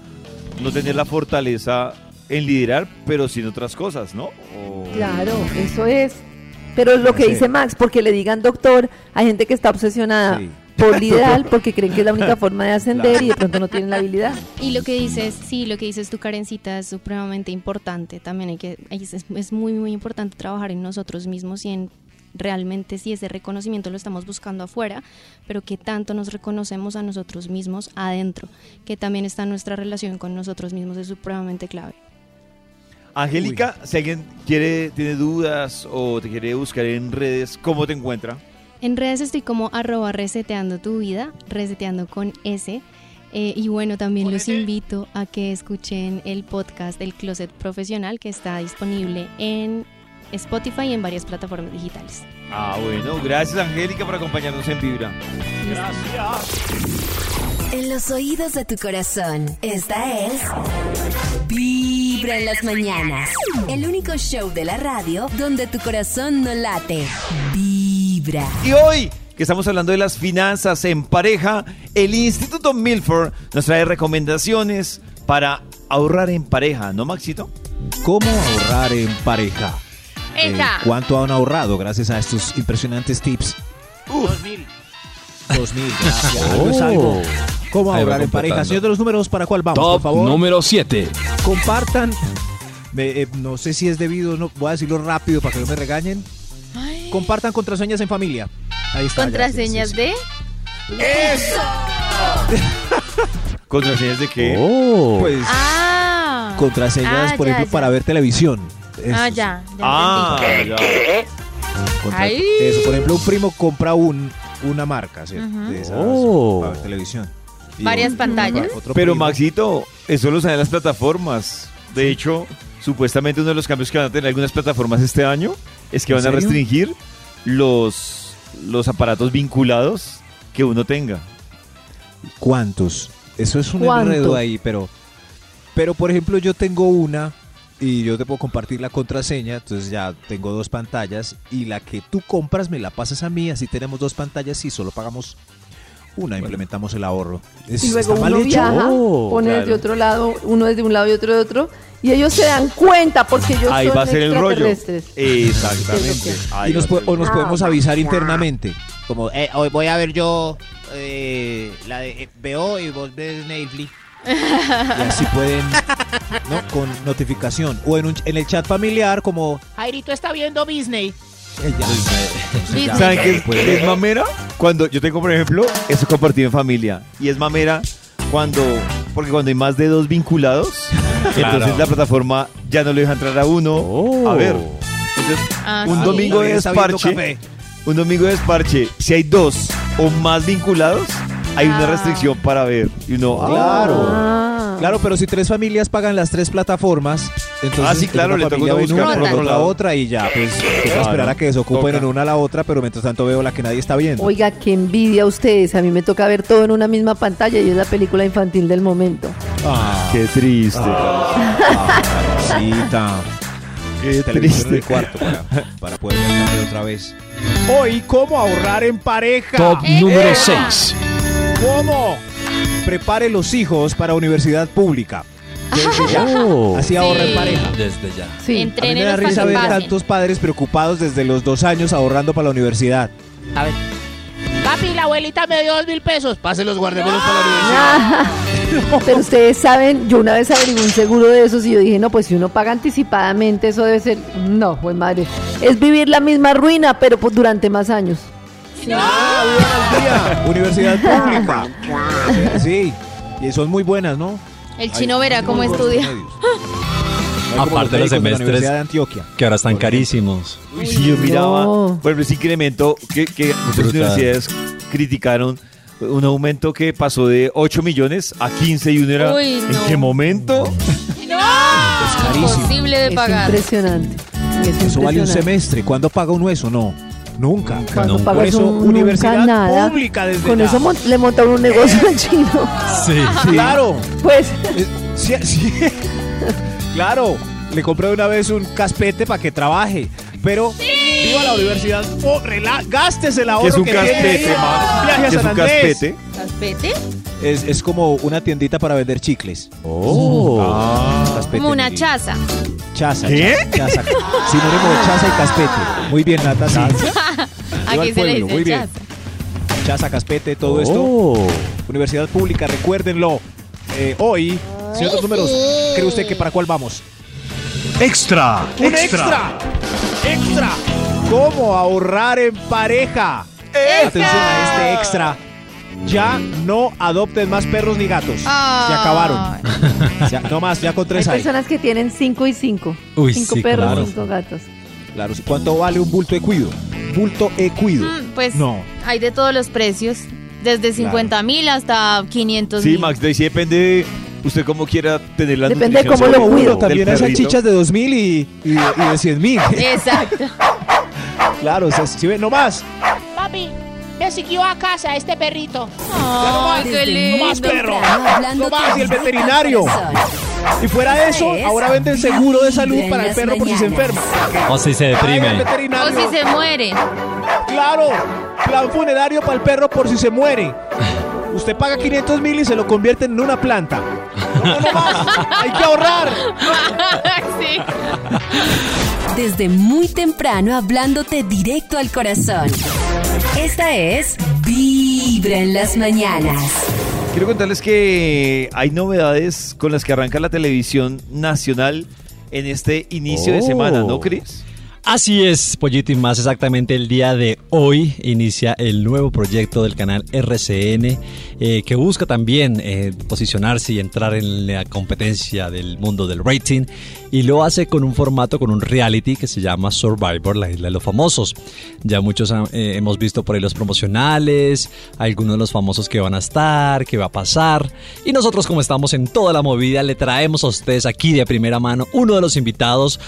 B: no tener la fortaleza en liderar, pero sin otras cosas, ¿no? O-
G: Claro, eso es. Pero lo que
B: Sí.
G: dice Max, porque le digan doctor, hay gente que está obsesionada
B: Sí.
G: por liderar porque creen que es la única forma de ascender
B: Claro.
G: y de pronto no tienen la habilidad.
N: Y lo que dices, sí, lo que dices tu carencita es supremamente importante. También hay que, es, es muy, muy importante trabajar en nosotros mismos y en realmente si ese reconocimiento lo estamos buscando afuera, pero que tanto nos reconocemos a nosotros mismos adentro, que también está nuestra relación con nosotros mismos es supremamente clave.
B: Angélica, si alguien quiere, tiene dudas o te quiere buscar en redes, ¿cómo te encuentra?
N: En redes estoy como arroba reseteando tu vida, reseteando con S. Eh, y bueno, también los invito a que escuchen el podcast del Closet Profesional que está disponible en Spotify y en varias plataformas digitales.
B: Ah, bueno, gracias Angélica por acompañarnos en Vibra.
A: En los oídos de tu corazón, esta es Vibra en las mañanas. El único show de la radio donde tu corazón no late. Vibra.
B: Y hoy, que estamos hablando de las finanzas en pareja, el Instituto Milford nos trae recomendaciones para ahorrar en pareja, ¿no, Maxito?
D: ¿Cómo ahorrar en pareja? Eh. ¿Cuánto han ahorrado gracias a estos impresionantes tips?
I: Dos mil.
D: Dos mil, gracias. Algo es algo. ¿Cómo ahorrar en pareja? Señor de los números, ¿para cuál vamos, por
J: Top
D: favor?
J: número 7.
D: Compartan. Me- eh, no sé si es debido, no, voy a decirlo rápido para que no me regañen. Compartan contraseñas en familia. Ahí está.
C: Contraseñas de.
B: ¿Contraseñas de qué?
J: Oh.
D: Pues
C: Ah.
D: contraseñas,
C: Ah,
D: por
C: ya,
D: ejemplo,
C: ya.
D: para ver televisión.
C: Ah, ya. ya
B: Ah,
C: Ay.
D: eso, por ejemplo, un primo compra un, una marca ¿cierto? De esas
J: Oh.
D: para ver televisión. Y
C: Varias pantallas.
D: otro
B: Pero
D: primo-
B: Maxito, eso lo saben las plataformas. De hecho, supuestamente uno de los cambios que van a tener algunas plataformas este año es que
D: ¿En
B: van a restringir los, los aparatos vinculados que uno tenga.
D: ¿Cuántos? Eso es un
G: ¿Cuánto?
D: enredo ahí, pero, pero por ejemplo yo tengo una y yo te puedo compartir la contraseña, entonces ya tengo dos pantallas y la que tú compras me la pasas a mí, así tenemos dos pantallas y solo pagamos una, implementamos el ahorro. Es-
G: Y luego
D: está mal
G: uno
D: hecho.
G: viaja,
J: Oh,
G: pone de
B: claro.
G: otro lado, uno es de un lado y otro de otro, y ellos se dan cuenta porque ellos
B: Ahí
G: son
B: va a ser el rollo. Exactamente. Ahí
D: Y nos o nos podemos avisar internamente.
I: Como, eh, hoy voy a ver yo eh, la de eh, veo y vos ves Netflix.
D: Y así pueden, ¿no? Con notificación. O en, un- en el chat familiar como...
I: Jairito está viendo Disney.
B: ¿Saben qué es,
D: puede-
B: qué es mamera? Cuando yo tengo, por ejemplo, eso compartido en familia. Y es mamera cuando, porque cuando hay más de dos vinculados, entonces la plataforma ya no le deja entrar a uno.
J: Oh.
B: A ver. Entonces,
C: Ah,
B: un
C: sí.
B: domingo de
D: está viendo
B: desparche,
D: café.
B: un domingo de desparche, si hay dos o más vinculados, hay una
C: Ah.
B: restricción para ver. Y uno, ah,
D: Claro.
G: Ah.
D: Claro, pero si tres familias pagan las tres plataformas, entonces
B: Ah, sí, claro,
D: una
B: le toca
D: familia
B: buscar
D: una,
C: por otro
D: la
B: lado.
D: otra y ya, pues toca esperar a que desocupen
B: Toca.
D: en una a la otra, pero mientras tanto veo la que nadie está viendo.
G: Oiga, qué envidia ustedes. A mí me toca ver todo en una misma pantalla y es la película infantil del momento.
D: Ah,
B: qué triste.
D: Cita.
B: Qué
D: Televisión en el
B: triste.
D: cuarto para, para poder otra vez.
H: Hoy, ¿cómo ahorrar en pareja?
J: Top
C: Eh,
J: número
C: eh.
J: 6.
D: ¿Cómo? Prepare los hijos para universidad pública. Desde ya.
J: Oh.
D: Así ahorra en
C: Sí.
D: pareja.
J: Desde ya.
G: Sí.
D: A mí me da risa
C: que
D: ver tantos padres preocupados desde los dos años ahorrando para la universidad.
I: A ver. Papi, la abuelita me dio dos mil pesos. Páselos, guardémonos para la universidad.
G: Ah, Pero ustedes saben, yo una vez averigué un seguro de esos y yo dije, no, pues si uno paga anticipadamente, eso debe ser. No, pues madre. Es vivir la misma ruina, pero pues durante más años.
D: Ah, al día. Universidad pública. Sí, y son muy buenas, ¿no?
C: El chino
D: Hay
C: verá cómo
D: muy buenos
C: estudia.
D: medios. No hay como
J: Aparte
D: médicos
J: los
D: de la
J: semestres
D: Universidad de Antioquia.
J: que ahora están carísimos.
B: Uy, sí, yo miraba,
G: no.
B: por ejemplo, ese incremento que, que muchas
J: Brutal.
B: universidades criticaron, un aumento que pasó de 8 millones a 15 y uno era,
C: Uy,
B: ¿en qué momento?
D: carísimo.
C: Imposible de
G: Es
C: pagar.
G: impresionante. Es
D: Eso vale un
G: impresionante.
D: semestre. ¿Cuándo paga uno eso? No. Nunca.
G: Cuando
J: Nunca.
G: pagas
D: Por eso,
G: un-
D: universidad
G: nunca nada,
D: pública desde
G: con
D: ya.
G: eso le montaron un negocio al chino.
J: Sí.
D: Claro.
G: Pues,
D: Eh, sí, sí. claro. Le compré una vez un caspete para que trabaje. Pero viva la universidad. Oh, rela- gástese el
B: ¿Qué
D: ahorro
B: es un
D: que tiene
B: caspete. Max?
D: Viaje a
B: ¿Qué es
D: San
B: un
D: Andrés.
B: caspete?
C: ¿Caspete?
D: Es, es como una tiendita para vender chicles.
J: Oh.
D: Caspete
C: Como una chaza.
D: Chaza.
B: ¿Qué?
D: Chaza. Sinónimo de chaza y caspete. Muy bien, Nata. Sí.
C: Aquí
D: al
C: se le
D: pueblo,
C: dice
D: muy bien.
C: chaza.
D: Chaza, caspete, todo esto.
J: Oh.
D: Universidad pública, recuérdenlo. Eh, hoy, señor dos números, ¿cree usted que para cuál vamos?
H: Extra,
D: ¡Un extra! ¡Extra! ¿Cómo ahorrar en pareja? Atención a este extra. Ya no adopten más perros ni gatos. Se acabaron. Ya, no más, ya con
G: hay
D: tres hay.
G: personas que tienen cinco y cinco.
J: Uy,
G: cinco
J: sí,
G: perros,
J: claro.
G: cinco gatos.
D: Claro, ¿cuánto vale un bulto equido? Bulto equido.
C: Mm, Pues
D: No.
C: hay de todos los precios. Desde 50 mil hasta 500
B: Sí,
C: mil.
B: Max, de ahí sí depende de usted cómo quiera tener la
G: Depende de cómo lo cuido.
D: También hay salchichas de 2000 y, y, y de 100 mil.
C: Exacto.
D: claro, o sea, si ven, no más.
I: Papi, me siguió a casa este perrito.
C: Ay, qué
A: Desde
C: lindo.
A: muy
H: más, perro. No más, y el veterinario. Y fuera de eso,
A: Es
H: ahora venden seguro de salud para el perro por si se enferma.
J: O si se deprime.
C: O si se muere.
H: Claro, plan funerario para el perro por si se muere. Usted paga 500 mil y se lo convierte en una planta. No más. Hay que ahorrar.
C: sí.
A: Desde muy temprano hablándote directo al corazón. Esta es Vibra en las mañanas.
B: Quiero contarles que hay novedades con las que arranca la televisión nacional en este inicio de
D: Oh.
B: semana, ¿no, Cris?
J: Así es, Pollito, y más exactamente el día de hoy inicia el nuevo proyecto del canal RCN eh, que busca también eh, posicionarse y entrar en la competencia del mundo del rating y lo hace con un formato, con un reality que se llama Survivor, la isla de los famosos. Ya muchos eh, hemos visto por ahí los promocionales, algunos de los famosos que van a estar, que va a pasar y nosotros como estamos en toda la movida le traemos a ustedes aquí de primera mano uno de los invitados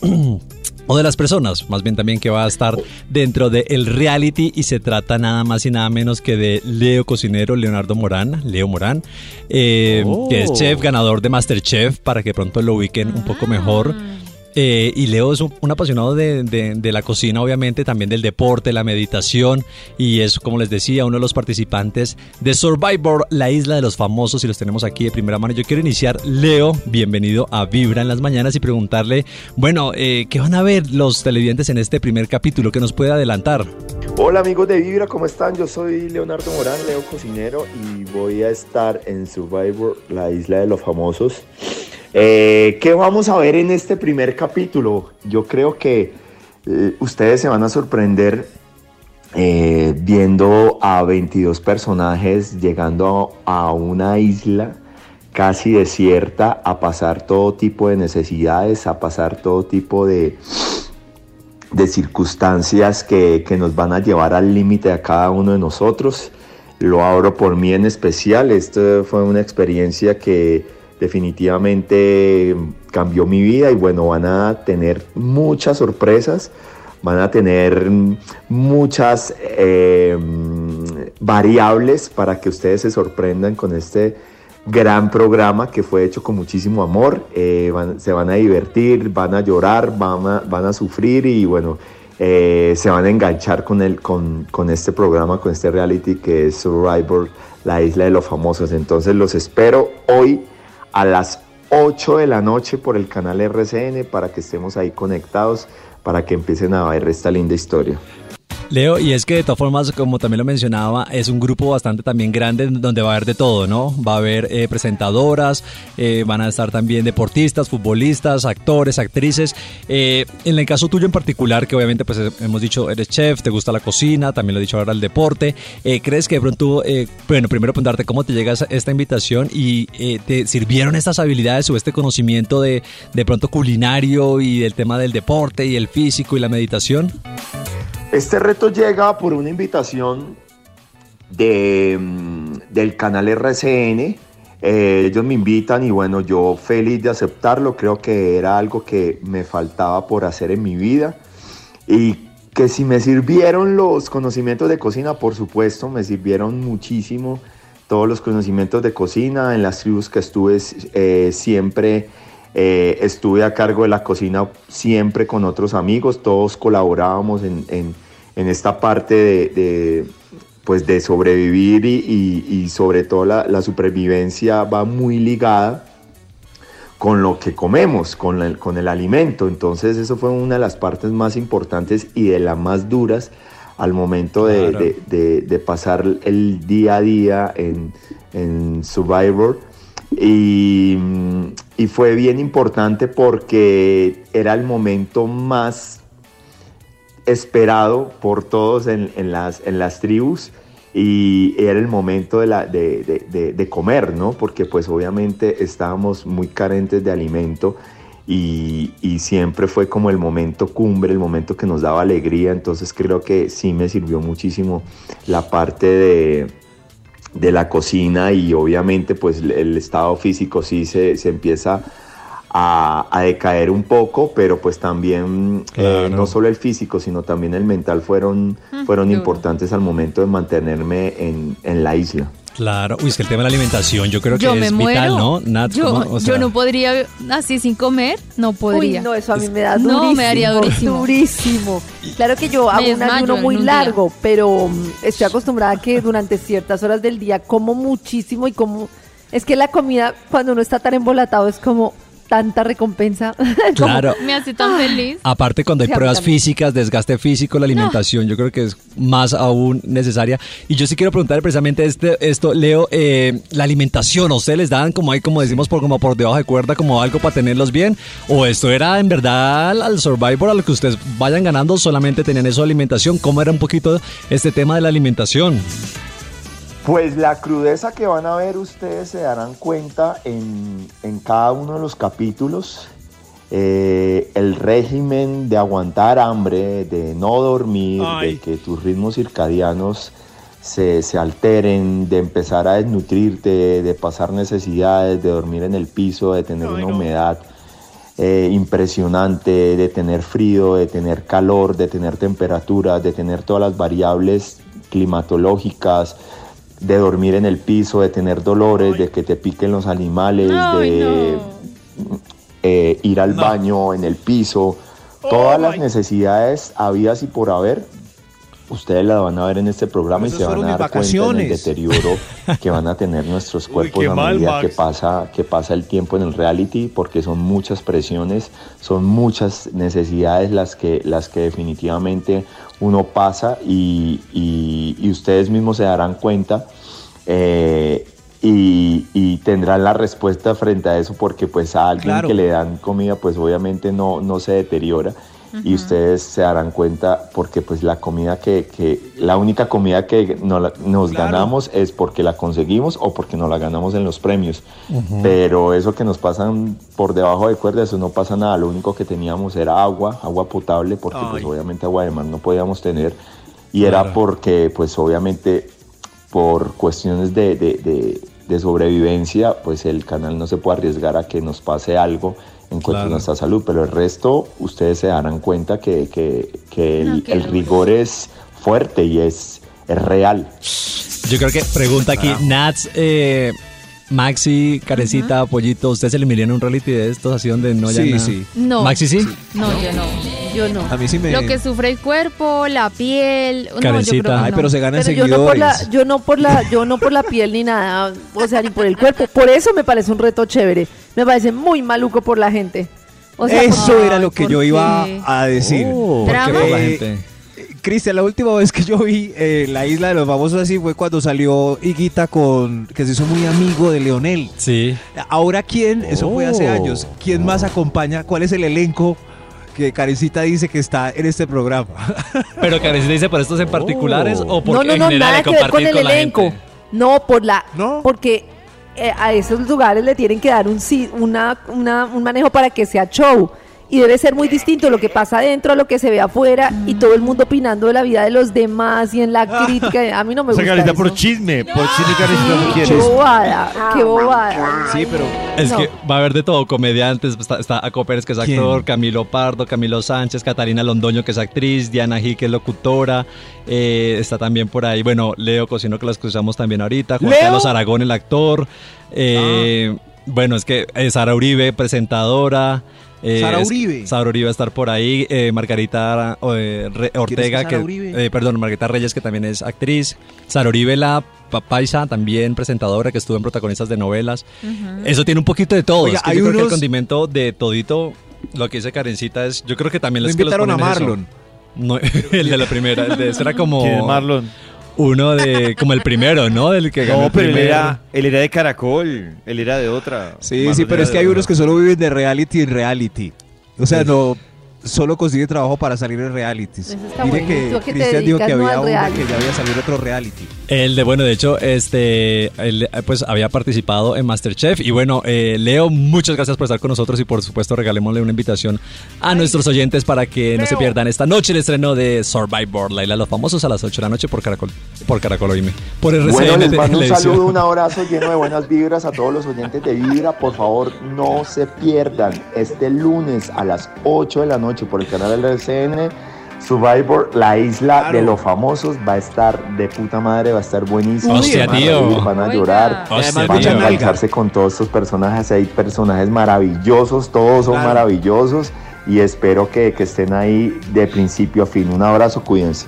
J: o de las personas, más bien también que va a estar dentro del reality y se trata nada más y nada menos que de Leo Cocinero, Leonardo Morán, Leo Morán, eh,
D: Oh.
J: que es chef, ganador de Masterchef, para que pronto lo ubiquen un poco mejor. Eh, y Leo es un, apasionado de la cocina, obviamente, también del deporte, la meditación, y es, como les decía, uno de los participantes de Survivor, la isla de los famosos, y los tenemos aquí de primera mano. Yo quiero iniciar, Leo, bienvenido a Vibra en las mañanas y preguntarle, bueno, eh, ¿qué van a ver los televidentes en este primer capítulo? ¿Qué nos puede adelantar?
O: Hola amigos de Vibra, ¿cómo están? Yo soy Leonardo Morán, Leo Cocinero y voy a estar en Survivor, la isla de los famosos. Eh, ¿Qué vamos a ver en este primer capítulo? Yo creo que eh, ustedes se van a sorprender eh, viendo a 22 personajes llegando a, una isla casi desierta a pasar todo tipo de necesidades, a pasar todo tipo de, de circunstancias que, que nos van a llevar al límite a cada uno de nosotros. Lo abro por mí en especial. Esto fue una experiencia que definitivamente cambió mi vida y bueno, van a tener muchas sorpresas, van a tener muchas eh, variables para que ustedes se sorprendan con este gran programa que fue hecho con muchísimo amor. Eh, van- se van a divertir, van a llorar, van a, van a sufrir y bueno, eh, se van a enganchar con, el, con, con este programa, con este reality que es Survivor, la isla de los famosos. Entonces los espero hoy a las 8 de la noche por el canal RCN para que estemos ahí conectados, para que empiecen a ver esta linda historia.
J: Leo, y es que de todas formas, como también lo mencionaba, es un grupo bastante también grande donde va a haber de todo, ¿no? Va a haber eh, presentadoras, eh, van a estar también deportistas, futbolistas, actores, actrices. Eh, en el caso tuyo en particular, que obviamente pues eh, hemos dicho, eres chef, te gusta la cocina, también lo he dicho ahora el deporte, ¿crees que de pronto, bueno, primero preguntarte cómo te llega esta invitación y te sirvieron estas habilidades o este conocimiento de, de pronto culinario y del tema del deporte y el físico y la meditación?
O: Este reto llega por una invitación de, mm, del canal RCN. Eh, ellos me invitan y bueno, yo feliz de aceptarlo. Creo que era algo que me faltaba por hacer en mi vida. Y que si me sirvieron los conocimientos de cocina, por supuesto, me sirvieron muchísimo todos los conocimientos de cocina. En las tribus que estuve eh, siempre eh, estuve a cargo de la cocina siempre con otros amigos, todos colaborábamos en, en- en esta parte de, de, pues de sobrevivir y, y- y sobre todo la, la supervivencia va muy ligada con lo que comemos, con el, con el alimento. Entonces eso fue una de las partes más importantes y de las más duras al momento de,
J: Claro.
O: de- de- de pasar el día a día en, en Survivor. Y, y fue bien importante porque era el momento más esperado por todos en, en las, en las tribus y era el momento de, la, de, de- de- comer, ¿no? Porque pues obviamente estábamos muy carentes de alimento y, y siempre fue como el momento cumbre, el momento que nos daba alegría, entonces creo que sí me sirvió muchísimo la parte de, de la cocina y obviamente pues el estado físico sí se, se empieza a, a decaer un poco, pero pues también eh, no solo el físico, sino también el mental fueron, fueron importantes al momento de mantenerme en, en la isla.
J: Claro, uy, es que el tema de la alimentación yo creo que
C: me
J: es
C: muero.
J: vital, ¿no? Nat,
C: yo,
J: ¿cómo? O sea,
C: yo no podría así sin comer, no podría.
G: Uy, no, eso a mí me da
C: No,
G: durísimo.
C: me daría durísimo.
G: durísimo. Claro que yo hago un ayuno muy
C: un día.
G: largo, pero mm, estoy acostumbrada a que durante ciertas horas del día como muchísimo y como... Es que la comida, cuando uno está tan embolatado, es como tanta recompensa.
J: Claro.
C: Me hace tan feliz.
J: Aparte cuando hay
G: Sí,
J: pruebas físicas, desgaste físico, la alimentación, yo creo que es más aún necesaria. Y yo sí quiero preguntar precisamente este, esto, Leo, eh, la alimentación, ¿a ustedes les dan como ahí, como decimos, por como por debajo de cuerda, como algo para tenerlos bien? ¿O esto era en verdad al, al Survivor, a lo que ustedes vayan ganando, solamente tenían eso de alimentación? ¿Cómo era un poquito este tema de la alimentación?
O: Pues la crudeza que van a ver ustedes se darán cuenta en, en cada uno de los capítulos. Eh, el régimen de aguantar hambre, de no dormir, de que tus ritmos circadianos se, se alteren, de empezar a desnutrirte, de pasar necesidades, de dormir en el piso, de tener una humedad eh, impresionante, de tener frío, de tener calor, de tener temperatura, de tener todas las variables climatológicas, de dormir en el piso, de tener dolores, de que te piquen los animales, de eh, ir al baño en el piso, todas las necesidades habidas y por haber, ustedes las van a ver en este programa y se van a dar cuenta en el deterioro que van a tener nuestros cuerpos
H: qué
O: a medida que pasa, que pasa el tiempo en el reality, porque son muchas presiones, son muchas necesidades las que, las que definitivamente uno pasa y, y- y ustedes mismos se darán cuenta. eh, y, y tendrán la respuesta frente a eso porque pues a alguien
H: Claro.
O: que le dan comida pues obviamente no, no se deteriora y ustedes se darán cuenta porque pues la comida que, que la única comida que no la- nos
H: Claro.
O: ganamos es porque la conseguimos o porque nos la ganamos en los premios. Pero eso que nos pasan por debajo de cuerda eso no pasa nada. Lo único que teníamos era agua agua potable porque pues obviamente agua de mar no podíamos tener. Y era porque pues obviamente por cuestiones de, de- de- de sobrevivencia, pues el canal no se puede arriesgar a que nos pase algo en cuanto
J: Claro.
O: a nuestra salud, pero el resto ustedes se darán cuenta que, que- que el,
J: No,
O: rigor es fuerte y es, es real.
J: Yo creo que pregunta aquí, Nats, eh, Maxi, Carecita, Pollito, ¿ustedes se eliminarían un reality de estos así donde no haya
H: Sí,
J: nada?
H: sí.
C: No.
J: ¿Maxi sí?
C: No, yo no. Yo no.
H: A mí sí me-
C: Lo que sufre el cuerpo, la piel. No, creo
J: Karencita.
C: que
H: Ay,
C: no.
H: pero se ganan
G: Pero yo no por
H: seguidores.
G: la, yo no por la, yo no por la piel ni nada, o sea, ni por el cuerpo. Por eso me parece un reto chévere. Me parece muy maluco por la gente. O sea,
H: Eso era lo que yo iba a decir.
J: Oh, ¿por qué por la
H: Eh,
J: gente?
H: Cristian, la última vez que yo vi eh, la isla de los famosos así fue cuando salió Higuita con que se hizo muy amigo de Leonel.
J: Sí.
H: Ahora quién, eso fue hace
J: Oh.
H: años, ¿quién más acompaña? ¿Cuál es el elenco que Karencita dice que está en este programa?
J: Pero Carecita dice por estos en particulares o por
G: No, no,
J: en
G: no,
J: general
G: nada que ver con el
J: la
G: elenco.
J: gente?
G: No, por la, porque eh, a esos lugares le tienen que dar un una, una- un manejo para que sea show. Y debe ser muy distinto lo que pasa adentro a lo que se ve afuera y todo el mundo opinando de la vida de los demás y en la crítica. A mí no me gusta
B: carita
G: eso.
B: por chisme, por chisme Karencita no
G: Qué
B: quiere.
G: bobada, qué bobada.
H: Sí, pero
J: Es
G: No.
J: que va a haber de todo, comediantes, está, está Aco Pérez que es
H: ¿Quién?
J: actor, Camilo Pardo, Camilo Sánchez, Catalina Londoño que es actriz, Diana Gil que es locutora, eh, está también por ahí, bueno, Leo Cocino que las escuchamos también ahorita, Juan
H: ¿Leo?
J: Carlos Aragón el actor, eh, bueno, es que eh, Sara Uribe, presentadora. Eh,
H: Sara
J: es-
H: Uribe.
J: Sara Uribe va a estar por ahí, eh, Margarita eh, Re- Ortega,
H: Sara
J: que,
H: Uribe?
J: eh, perdón, Margarita Reyes que también es actriz, Sara Uribe la pa- paisa, también presentadora que estuvo en protagonistas de novelas. Eso tiene un poquito de todo.
H: Oiga,
J: es que
H: hay
J: yo creo que el condimento de todito, lo que dice Karencita es, yo creo que también
H: Lo
J: los que los
H: invitaron a
J: es eso.
H: Marlon.
J: No, el de la primera, el de era como
B: ¿Quién es Marlon?
J: Uno de como el primero, ¿no? Del que ganó
B: No,
J: el
B: pero él
J: primero.
B: era, él era de Caracol, él era de otra.
H: Sí, sí, pero es que hay
B: otra.
H: unos que solo viven de reality en reality. O sea, no
D: solo consigue trabajo para salir en realities. Mire que Cristian dijo que había uno
G: reality.
D: que ya había salido otro reality.
J: El de, bueno, de hecho, este, él, pues había participado en Masterchef. Y bueno, eh, Leo, muchas gracias por estar con nosotros y por supuesto regalémosle una invitación a nuestros oyentes para que no se pierdan esta noche el estreno de Survivor, La Isla de los Famosos a las 8 de la noche por Caracol, por Caracol Oíme, por RCN
O: Bueno, les mando un
J: televisión.
O: saludo, un abrazo lleno de buenas vibras a todos los oyentes de Vibra. Por favor, no se pierdan este lunes a las 8 de la noche por el canal del RCN. Survivor, la isla
D: Claro.
O: de los famosos, va a estar de puta madre, va a estar buenísimo.
J: Hostia,
O: van a
J: tío.
O: reír, van a llorar,
J: Hostia,
O: van a
J: tío.
D: nalga.
O: engancharse con todos estos personajes. Hay personajes maravillosos, todos son
D: Claro.
O: maravillosos. Y espero que, que estén ahí de principio a fin. Un abrazo, cuídense.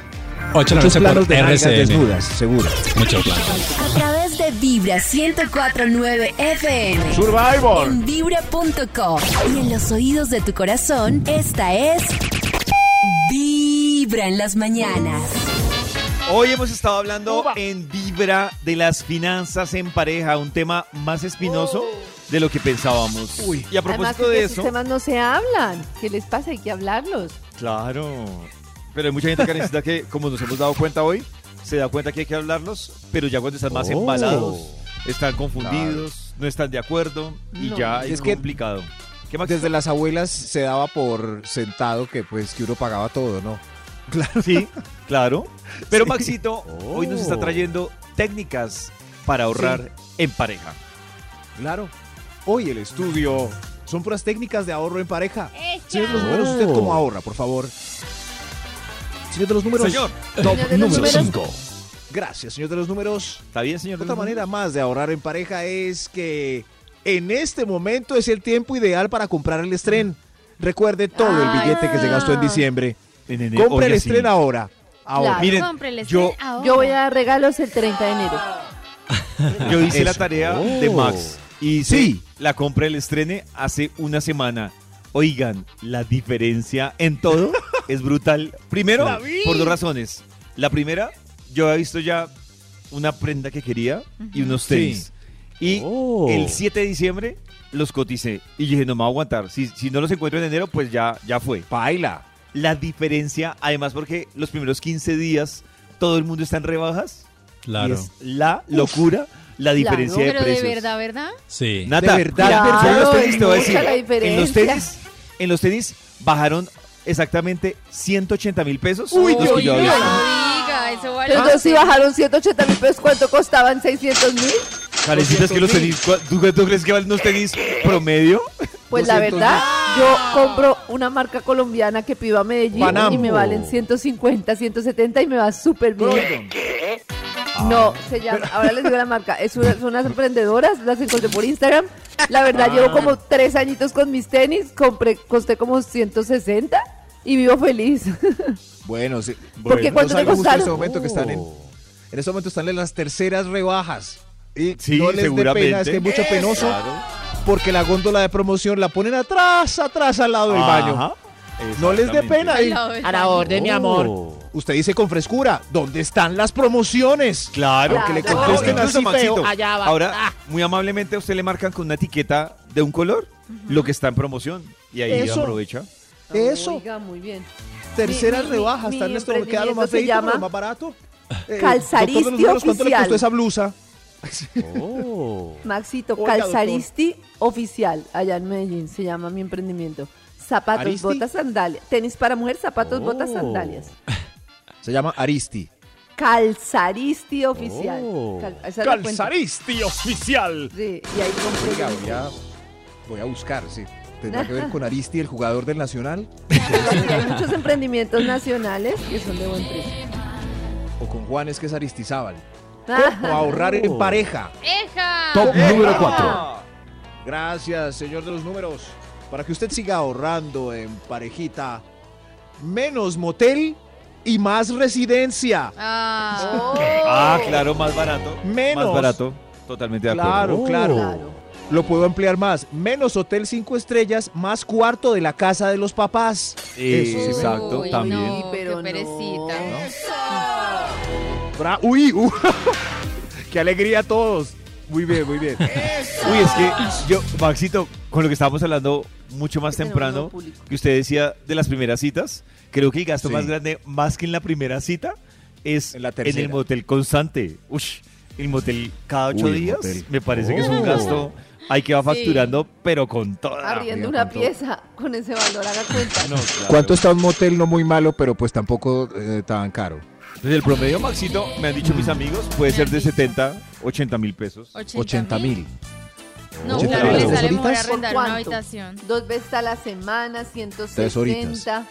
J: 8 de la
D: Muchos
J: noche
D: planos de desnudas, seguro.
J: Muchos planos.
A: De Vibra 1049 FM.
H: Survivor.
A: En vibra.com. Y en los oídos de tu corazón, esta es. Vibra en las mañanas.
B: Hoy hemos estado hablando en Vibra de las finanzas en pareja, un tema más espinoso de lo que pensábamos. y a propósito de
G: esos
B: eso,
G: temas no se hablan. ¿Qué les pasa? Hay que hablarlos.
B: claro. Pero hay mucha gente que necesita que, como nos hemos dado cuenta hoy, se da cuenta que hay que hablarlos, pero ya cuando están más
D: Oh.
B: embalados, están confundidos, no están de acuerdo y
G: No.
B: ya es,
D: Es que
B: complicado. ¿Qué más?
D: Desde las abuelas se daba por sentado que pues que uno pagaba todo, ¿no? Claro.
B: Sí, claro. Pero
D: Sí.
B: Maxito hoy nos está
D: Oh.
B: trayendo técnicas para ahorrar en pareja.
D: Claro. Hoy el estudio son puras técnicas de ahorro en pareja. ¿usted cómo ahorra, por favor? Señor de los números.
B: Señor.
D: Top número
G: números.
D: 5. Gracias, señor de los números.
B: ¿Está bien, señor?
D: Otra manera más de ahorrar en pareja es que en este momento es el tiempo ideal para comprar el estreno. Recuerde todo el billete que se gastó en diciembre.
B: En enero,
D: Compre el
B: sí.
D: estreno ahora. Ahora.
G: Claro.
B: Miren, yo-
C: ahora.
G: Yo voy a dar regalos el 30 de enero.
B: Yo hice la tarea
D: Oh.
B: de Max y hice
D: Sí.
B: la compra del estrene hace una semana. Oigan, la diferencia en todo es brutal. Primero, por dos razones. La primera, yo había visto ya una prenda que quería y unos tenis. Y
D: Oh.
B: el 7 de diciembre los coticé. Y dije, no me voy a aguantar. Si, si no los encuentro en enero, pues ya, ya fue.
D: Baila.
B: La diferencia, además porque los primeros 15 días todo el mundo está en rebajas. Y
J: Claro.
B: es la locura, la diferencia de
C: Pero de
B: precios.
C: verdad, ¿verdad?
J: Sí.
B: Nata,
D: De verdad,
B: mira,
G: Claro,
B: en los tenis te voy a decir,
G: la
B: en los
G: diferencia.
B: tenis, en los tenis bajaron exactamente 180 mil pesos.
D: Uy,
B: los que yo había
C: diga, eso vale.
G: Entonces si bajaron 180 mil pesos, ¿cuánto costaban? ¿600 mil?
B: Karencita, es que los tenis, ¿cu- ¿tú, tú crees que valen unos tenis promedio?
G: Pues la
D: 200
G: verdad, yo compro una marca colombiana que pido a Medellín
D: Panam.
G: y me valen 150, 170 y me va súper bien. No, se llama, ahora les digo la marca, es una- son unas emprendedoras, las encontré por Instagram. La verdad, llevo como tres añitos con mis tenis, compré, costé como 160 y vivo feliz.
D: Bueno, sí.
G: ¿Por qué?
D: No. En este momento que están en, en este momento están en las terceras rebajas. Y
B: Sí,
D: no les dé
B: seguramente.
D: pena, es que es mucho penoso.
B: Claro.
D: Porque la góndola de promoción la ponen atrás, atrás al lado del baño. No les dé pena.
C: Del
I: A la orden, mi amor.
B: Oh.
D: Usted dice con frescura, ¿dónde están las promociones?
B: Claro,
G: Claro.
B: que le
G: No,
B: contesten incluso, así Maxito. feo.
I: Allá va.
B: Ahora,
I: Ah.
B: muy amablemente a usted le marcan con una etiqueta de un color lo que está en promoción. Y ahí
D: Eso.
B: aprovecha.
D: Eso.
G: Oiga, muy bien.
D: Terceras
G: Mi- mi-
D: rebajas,
G: mi
D: en esto, queda lo más
G: emprendimiento se
D: feito,
G: llama
D: lo más barato. Eh,
G: Calzaristi
D: doctor ¿Cuánto le
G: Oficial.
D: costó esa blusa?
G: Maxito,
D: Oiga,
G: Calzaristi Oficial, allá en Medellín, se llama mi emprendimiento. Zapatos,
D: ¿Aristi?
G: botas, sandalias. Tenis para mujer, zapatos, botas,
D: Oh.
G: sandalias.
D: Se llama Aristi.
G: Calzaristi Oficial.
D: Oh.
G: Cal-.
H: Calzaristi oficial.
G: Sí, y ahí compré.
D: Oiga, voy a, voy a buscar, sí. ¿Tendrá que ver con Aristi, el jugador del Nacional?
G: Hay muchos emprendimientos nacionales que son de buen precio.
D: ¿O con Juanes, que es Aristizábal?
G: Ah.
D: O ahorrar en pareja.
C: ¡Eja!
D: Top
C: ¡Eja!
D: número 4. Gracias, señor de los números. Para que usted siga ahorrando en parejita, menos motel y más residencia.
C: Ah.
B: Ah, claro, más barato.
D: Menos.
B: Más barato. Totalmente de acuerdo.
D: Claro, claro.
G: Claro.
D: Lo puedo emplear más. Menos hotel 5 estrellas, más cuarto de la casa de los papás. Eso sí.
B: exacto,
C: Uy,
B: también.
C: No,
G: pero
C: qué
G: no.
C: perecita.
D: Bra- Uy, uh, qué alegría a todos. Muy bien, muy bien.
B: Uy, es que yo, Maxito, con lo que estábamos hablando mucho más temprano que usted decía de las primeras citas. Creo que el gasto
D: Sí.
B: más grande, más que en la primera cita, es
D: En la
B: en, el motel constante. Ush, el motel cada ocho
D: Uy, el
B: días
D: motel.
B: me parece que es un
D: Oh.
B: gasto. Hay que va facturando, pero con toda.
G: Arriendo una
D: con todo.
G: pieza con ese valor, haga cuenta.
B: No, claro.
D: ¿Cuánto está un motel no muy malo, pero pues tampoco eh, tan caro?
B: Entonces, el promedio, Maxito, me han dicho mis amigos, puede ser de 70, 80 mil pesos.
D: 80 mil.
C: No, claro,
D: mil.
C: le
D: ¿Tres
C: sale arrendar
G: ¿Por
C: una habitación.
G: Dos veces a la semana, 160.
D: Tres horitas.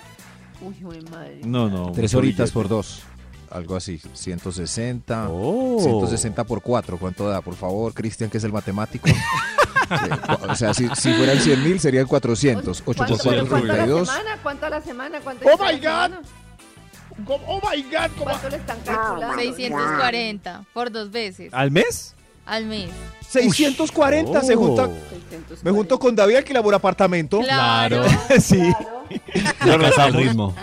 G: Uy, jue madre.
B: No, no.
D: Tres horitas por dos. Algo así. 160.
B: Oh.
D: 160 por 4. ¿Cuánto da? Por favor, Cristian, que es el matemático. Sí, o sea, si, si fueran 100 mil, serían 400. 8 por
G: ¿Cuánto,
D: 4,
G: pero ¿Cuánto a la
D: 32.
G: semana? ¿Cuánto a la semana? ¿Cuánto
H: Oh my God.
G: semana?
H: ¿Cómo? Oh my God, ¿cómo?
G: ¿Cuánto le están calculando?
C: 640 por dos veces
B: ¿Al mes?
C: Al mes.
H: 640 se
B: Oh.
H: junta. Me junto con David alquilamos apartamento.
C: Claro.
B: sí.
J: La casa al ritmo.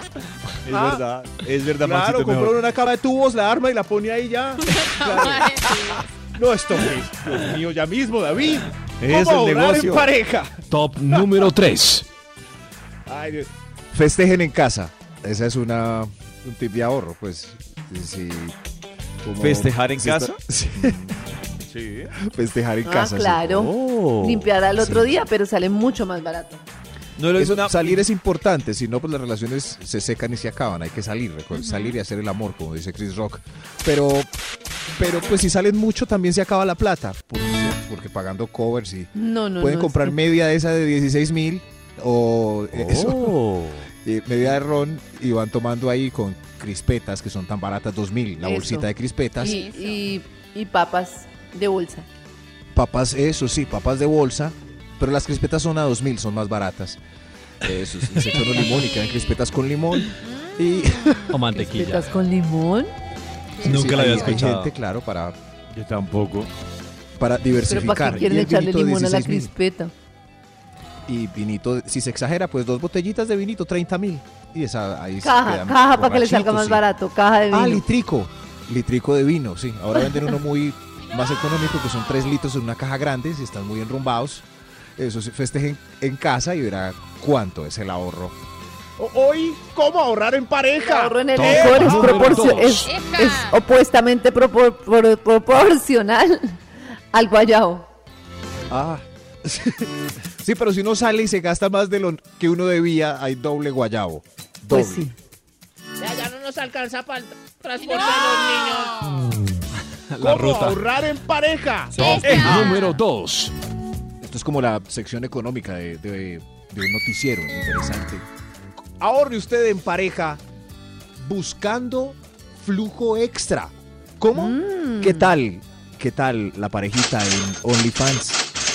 B: Es
H: Ah.
B: verdad, es verdad,
H: Claro,
B: Maxito,
H: compró una cama de tubos, la arma y la pone ahí ya. Claro. No, esto es, Dios mío, ya mismo, David.
B: Es
H: ¿Cómo
B: el negocio.
H: en pareja?
J: Top número 3.
H: Ay, Dios.
D: Festejen en casa. Esa es una un tip de ahorro, pues. Sí, como-
B: ¿Festejar en
D: si
B: casa?
D: está- sí, festejar en
G: Ah,
D: casa. sí.
G: claro.
B: Oh.
G: Limpiar al otro
D: Sí.
G: día, pero sale mucho más barato.
B: No lo
D: Es-
B: una...
D: Salir es importante, si no, pues las relaciones se secan y se acaban. Hay que salir, salir y hacer el amor, como dice Chris Rock. Pero, pero pues si salen mucho, también se acaba la plata. Porque, porque pagando covers y
G: No, no,
D: pueden
G: no,
D: comprar
G: es
D: media de esa de 16 mil o eso,
B: Oh.
D: eh, media de ron y van tomando ahí con crispetas que son tan baratas, 2 mil, la
G: Eso.
D: bolsita de crispetas.
G: Y, y, y papas de bolsa.
D: Papas, eso sí, papas de bolsa, pero las crispetas son a 2 mil, son más baratas. Eso, sí, se echan un limón y quedan crispetas con limón. Y
J: O mantequilla.
G: ¿Crispetas con limón?
J: Nunca
D: Sí,
J: la había escuchado.
D: gente, claro, para,
B: Yo tampoco.
D: para
G: ¿Pero
D: diversificar.
G: para qué quieren echarle limón a la
D: 16.000.
G: crispeta?
D: Y vinito, si se exagera, pues dos botellitas de vinito, 30 mil. Y esa ahí se
G: Caja, caja para que le salga más
D: sí.
G: barato. Caja de
D: Ah,
G: vino.
D: litrico. Litrico de vino, sí. Ahora venden uno muy más económico, que son 3 litros en una caja grande, si están muy enrumbados. Eso sí, festejen en casa y verá cuánto es el ahorro.
H: Hoy, ¿cómo ahorrar en pareja?
G: ahorro en el licor es, proporcio- opuestamente propor- pro- proporcional al guayabo.
D: Ah. sí, pero si uno sale y se gasta más de lo que uno debía, hay doble guayabo. Doble.
G: Pues sí.
I: Ya, ya no nos alcanza para de los niños.
J: La
H: ¿Cómo
J: ruta.
H: ahorrar en pareja?
J: Top número 2.
D: Esto es como la sección económica de, de- de un noticiero interesante. Ahorre usted en pareja buscando flujo extra. ¿Cómo?
G: Mm.
D: ¿Qué tal? ¿Qué tal la parejita en OnlyFans?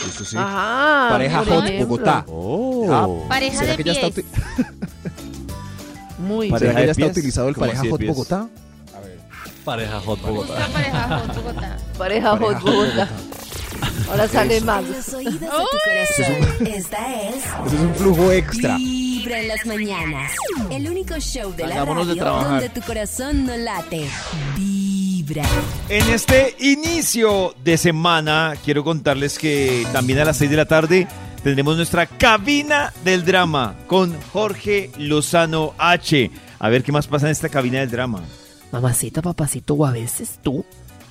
D: Eso sí.
G: Ajá.
D: Pareja Hot
G: ejemplo.
D: Bogotá.
B: Oh.
D: Ah,
C: Pareja
D: ¿será
C: de
D: que ya está
C: pies.
G: Muy
D: ¿Será que ya está utilizado el
B: ¿Cómo
D: pareja Hot
B: pies?
D: Bogotá?
J: Pareja Hot Bogotá.
C: Pareja Hot Bogotá.
G: Pareja Hot Bogotá. Ahora sale más.
A: de. Esta es
D: Eso es un flujo extra.
A: Vibra en las mañanas. El único show de la
D: Hagámonos de
A: radio
D: trabajar.
A: donde tu corazón no late. Vibra.
B: En este inicio de semana, quiero contarles que también a las 6 de la tarde tendremos nuestra cabina del drama con Jorge Lozano H. A ver qué más pasa en esta cabina del drama.
P: Mamacita, papacito, o a veces tú,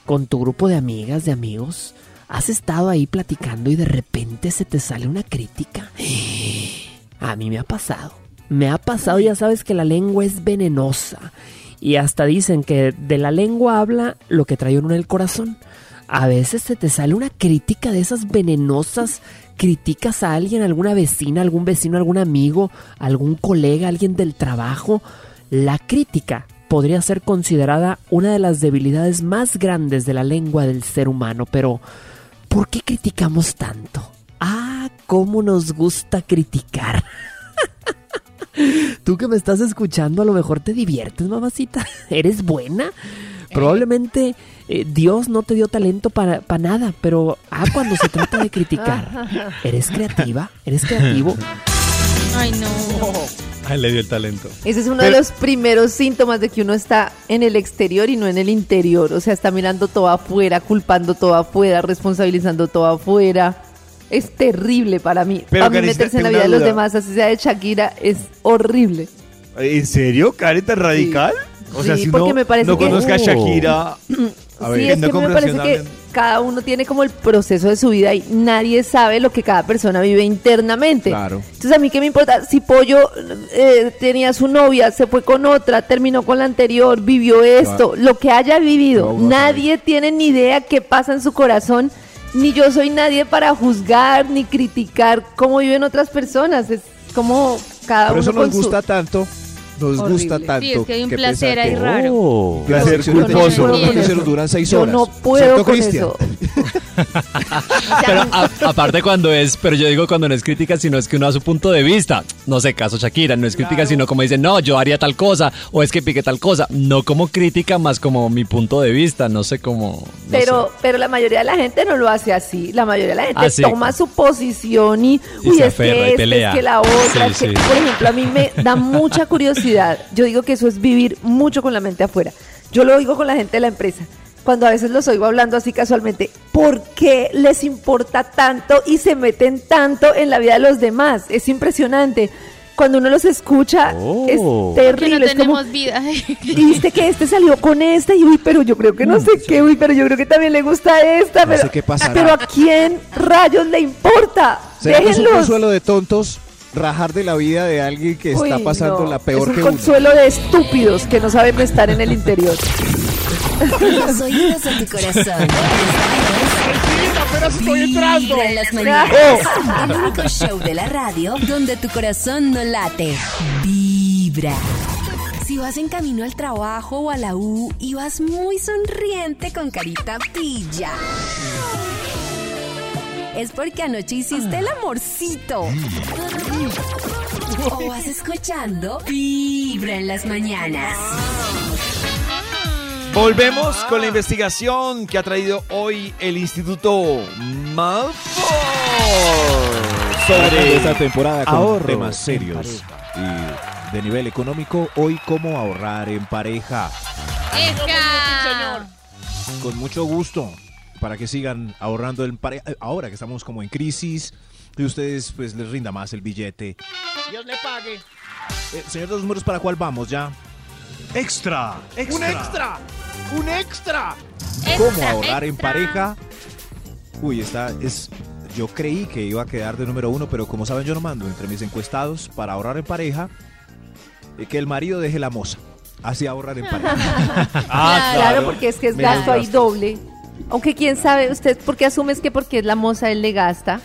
P: con tu grupo de amigas, de amigos, has estado ahí platicando y de repente se te sale una crítica. A mí me ha pasado. Me ha pasado, ya sabes que la lengua es venenosa. Y hasta dicen que de la lengua habla lo que trae uno en el corazón. A veces se te sale una crítica de esas venenosas. Criticas a alguien, alguna vecina, algún vecino, algún amigo, algún colega, alguien del trabajo. La crítica podría ser considerada una de las debilidades más grandes de la lengua del ser humano, pero ¿por qué criticamos tanto? Ah, cómo nos gusta criticar. Tú que me estás escuchando, a lo mejor te diviertes, mamacita. ¿Eres buena? Probablemente eh, Dios no te dio talento para, para nada, pero ah, cuando se trata de criticar, ¿eres creativa? ¿Eres creativo?
C: Ay, no.
J: Ay, le dio el talento.
G: Ese es uno de los primeros síntomas de que uno está en el exterior y no en el interior. O sea, está mirando todo afuera, culpando todo afuera, responsabilizando todo afuera. es terrible para mí.
B: Pero,
G: para mí meterse en la vida de los demás, así sea de Shakira, es horrible.
B: ¿En serio, Karen, tan radical? O sea,
G: Sí,
B: si
G: porque
B: uno
G: me parece
B: no
G: que-
B: conozca a. Shakira, a
G: sí,
B: ver,
G: es
B: no
G: que me parece que cada uno tiene como el proceso de su vida y nadie sabe lo que cada persona vive internamente.
D: Claro.
G: Entonces, a mí qué me importa si Pollo eh, tenía su novia, se fue con otra, terminó con la anterior, vivió esto, lo que haya vivido. Nadie tiene ni idea qué pasa en su corazón, ni yo soy nadie para juzgar ni criticar cómo viven otras personas. Es como cada
D: Por
G: uno
D: eso
G: con
D: nos
G: su-
D: gusta tanto. Nos
G: Horrible.
D: gusta tanto.
C: Sí, es que hay un
D: que
C: placer ahí raro.
D: Oh,
B: Placer culposo.
G: No
D: duran seis
G: Yo no puedo
D: ¿Cierto,
G: con eso.
J: Pero a- aparte cuando es, pero yo digo cuando no es crítica, sino es que uno da su punto de vista. No sé, caso Shakira, no es crítica, sino como dicen, no, yo haría tal cosa, o es que pique tal cosa. No como crítica, más como mi punto de vista, no sé cómo. no
G: Pero, pero la mayoría de la gente no lo hace así. La mayoría de la gente
J: Ah,
G: toma su posición y,
J: Y
G: uy,
J: se
G: es
J: aferra
G: que
J: pelea.
G: es que la otra.
J: Sí,
G: es que-
J: sí.
G: Por ejemplo, a mí me da mucha curiosidad. Yo digo que eso es vivir mucho con la mente afuera. Yo lo digo con la gente de la empresa. Cuando a veces los oigo hablando así casualmente, ¿por qué les importa tanto y se meten tanto en la vida de los demás? Es impresionante. Cuando uno los escucha,
J: Oh.
G: es
C: Que
G: terrible.
C: no
G: es como,
C: vida.
G: y viste que este salió con esta y uy, pero yo creo que no sé qué, uy, pero yo creo que también le gusta esta,
D: No
G: pero,
D: sé qué pasará.
G: pero a quién rayos le importa.
D: ¿Será que es un consuelo de tontos rajar de la vida de alguien que
G: Uy,
D: está pasando
G: no,
D: la peor
G: es
D: que
G: un
D: uno?
G: consuelo de estúpidos que no saben estar en el interior.
A: Los oídos de tu corazón.
I: apenas estoy entrando.
A: En las mañanas. El único show de la radio donde tu corazón no late. Vibra. Si vas en camino al trabajo o a la U y vas muy sonriente con carita pilla. Es porque anoche hiciste el amorcito. O vas escuchando Vibra en las mañanas.
B: Volvemos con la investigación que ha traído hoy el Instituto Malfoy
D: Sobre esta temporada con
B: ahorro
D: temas serios y de nivel económico. Hoy, cómo ahorrar en pareja.
C: ¡Eca!
D: Con mucho gusto para que sigan ahorrando en pareja. Eh, Ahora que estamos como en crisis y ustedes pues les rinda más el billete.
I: Dios le pague.
D: Eh, señor de los números, ¿para cuál vamos ya?
H: Extra,
I: ¡Un extra! ¡Un extra!
D: ¿Cómo
C: Extra,
D: ahorrar en
C: extra.
D: pareja? Uy, esta es. Yo creí que iba a quedar de número uno, pero como saben, yo no mando entre mis encuestados para ahorrar en pareja eh, que el marido deje la moza. Así ahorrar en pareja.
B: Ah,
G: Claro, porque es que es gasto ahí
D: gasto.
G: doble. Aunque quién sabe, usted, ¿por qué asumes que porque es la moza él le gasta?